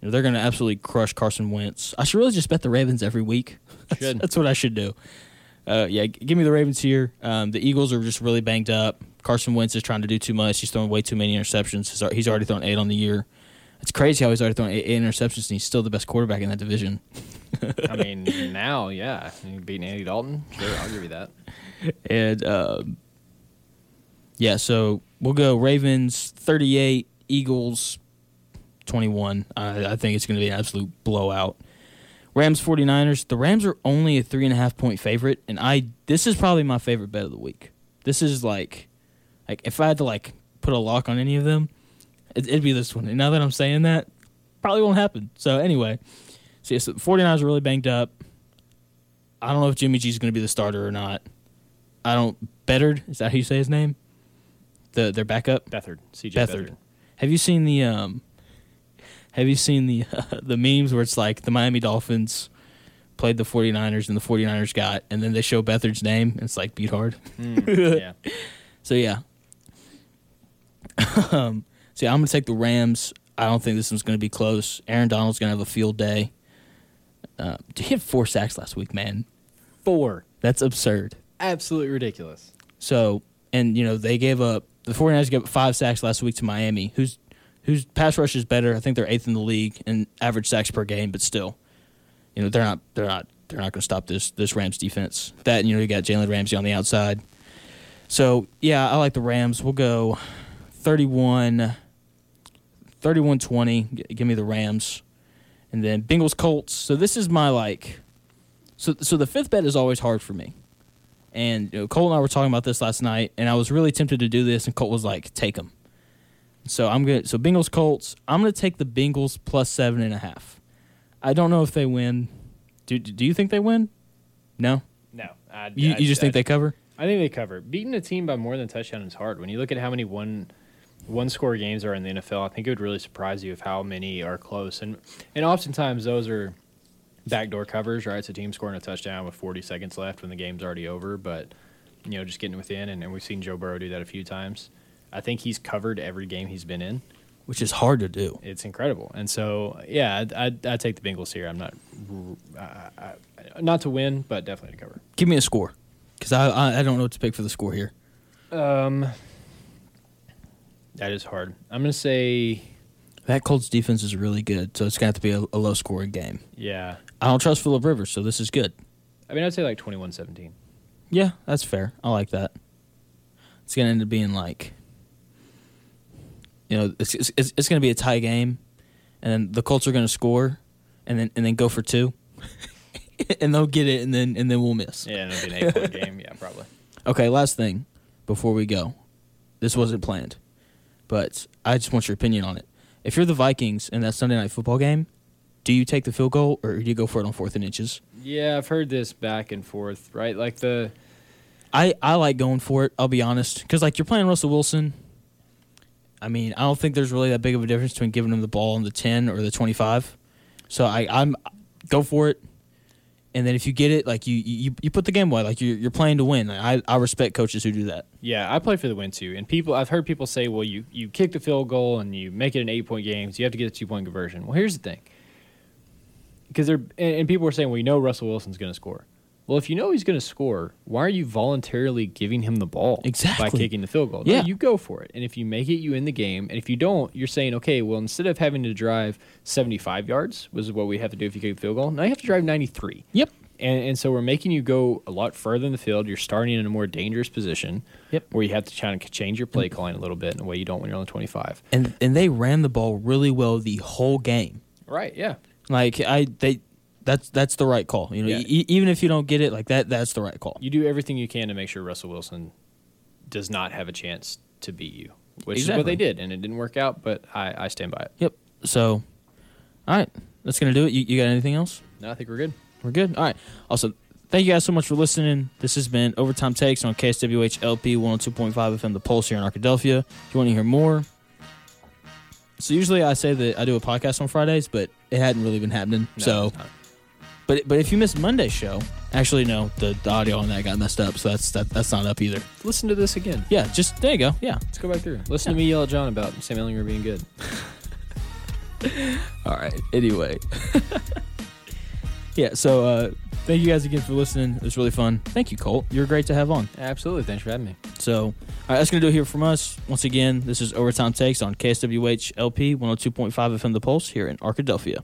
You know, they're going to absolutely crush Carson Wentz. I should really just bet the Ravens every week. (laughs) That's, that's what I should do. Uh, yeah, g- give me the Ravens here. Um, the Eagles are just really banged up. Carson Wentz is trying to do too much. He's throwing way too many interceptions. He's already thrown eight on the year. It's crazy how he's already thrown eight, interceptions and he's still the best quarterback in that division. (laughs) I mean, now, yeah, you beating Andy Dalton. Sure, I'll give you that. (laughs) And um, yeah, so we'll go Ravens 38, Eagles 21. I, I think it's going to be an absolute blowout. Rams 49ers. The Rams are only a three and a half point favorite, and I this is probably my favorite bet of the week. This is like, like if I had to like put a lock on any of them, it, it'd be this one. And now that I'm saying that, probably won't happen. So anyway, so yes, the 49ers are really banged up. I don't know if Jimmy G is going to be the starter or not. I don't. Bettard is that how you say his name? The their backup. Beathard, CJ Beathard. Beathard. Have you seen the um? Have you seen the (laughs) the memes where it's like the Miami Dolphins played the 49ers and the 49ers got, and then they show Beathard's name and it's like beat hard. Mm, (laughs) yeah. So yeah. (laughs) um, so yeah, I'm gonna take the Rams. I don't think this one's gonna be close. Aaron Donald's gonna have a field day. Uh, he had four sacks last week, man. Four. That's absurd. Absolutely ridiculous. So, and you know, they gave up the 49ers gave up five sacks last week to Miami, whose whose pass rush is better. I think they're eighth in the league in average sacks per game, but still, you know, they're not they're not they're not going to stop this this Rams defense. That you know, you got Jalen Ramsey on the outside. So yeah, I like the Rams. We'll go 31 31-20. G- Give me the Rams. And then Bengals Colts. So this is my like so so the fifth bet is always hard for me. And you know, Colt and I were talking about this last night, and I was really tempted to do this, and Colt was like, "Take them." So I'm gonna. So Bengals Colts. I'm gonna take the Bengals plus seven and a half. I don't know if they win. Do Do you think they win? No. No. I, You, I- you just I- think they cover? I think they cover. Beating a team by more than a touchdown is hard. When you look at how many one one score games are in the NFL, I think it would really surprise you of how many are close. And and oftentimes those are backdoor covers, right? It's a team scoring a touchdown with 40 seconds left when the game's already over, but you know, just getting within and, and we've seen Joe Burrow do that a few times. I think he's covered every game he's been in. Which is hard to do. It's incredible. And so, yeah, I'd, I'd, I'd take the Bengals here. I'm not I, I, not to win, but definitely to cover. Give me a score, because I, I I don't know what to pick for the score here. Um, that is hard. I'm gonna say, That Colts defense is really good, so it's gonna have to be a, a low scoring game. yeah. I don't trust Philip Rivers, so this is good. I mean, I'd say like 21-17. Yeah, that's fair. I like that. It's gonna end up being like, you know, it's it's, it's, it's gonna be a tie game, and then the Colts are gonna score, and then and then go for two, (laughs) and they'll get it, and then and then we'll miss. Yeah, it'll be an eight-point game. Yeah, probably. (laughs) Okay, last thing before we go, this wasn't planned, but I just want your opinion on it. If you're the Vikings in that Sunday night football game, do you take the field goal or do you go for it on fourth and inches? Yeah, I've heard this back and forth. Right, like the I, I like going for it. I'll be honest, because like you're playing Russell Wilson. I mean, I don't think there's really that big of a difference between giving him the ball on the ten or the twenty five. So I I'm go for it, and then if you get it, like you you, you put the game away. Like you're you're playing to win. I I respect coaches who do that. yeah, I play for the win too. And people, I've heard people say, well, you you kick the field goal and you make it an eight-point game, so you have to get a two-point conversion. Well, here's the thing, because they're and, and people were saying, well, you know, Russell Wilson's going to score. Well, if you know he's going to score, why are you voluntarily giving him the ball exactly. by kicking the field goal? No, Yeah. you go for it. And if you make it, you in the game. And if you don't, you're saying, okay, well, instead of having to drive 75 yards, which is what we have to do if you kick the field goal, now you have to drive 93. Yep. And, and so we're making you go a lot further in the field. You're starting in a more dangerous position Yep. where you have to kind of change your play mm. calling a little bit in a way you don't when you're on the 25. And and they ran the ball really well the whole game. Right, yeah. Like I they that's that's the right call. You know, Yeah. e- even if you don't get it, like that that's the right call. You do everything you can to make sure Russell Wilson does not have a chance to beat you, which is what they did. And it didn't work out, but I, I stand by it. Yep. So, all right, that's gonna do it. You, you got anything else? No, I think we're good. We're good. All right. Also, thank you guys so much for listening. This has been Overtime Takes on KSWH LP 102.5 FM, The Pulse here in Arkadelphia. If you want to hear more, so usually I say that I do a podcast on Fridays, but it hadn't really been happening. No, so. But but if you missed Monday's show, actually no, the, the audio on that got messed up, so that's that, that's not up either. listen to this again. Yeah, just there you go. Yeah. Let's go back through. Listen Yeah. to me yell at John about Sam Ehlinger being good. (laughs) All right. Anyway. yeah. So uh, Thank you guys again for listening. It was really fun. Thank you, Colt. You're great to have on. Absolutely. Thanks for having me. So, all right, that's going to do it here from us. Once again, this is Overtime Takes on KSWH LP 102.5 FM The Pulse here in Arkadelphia.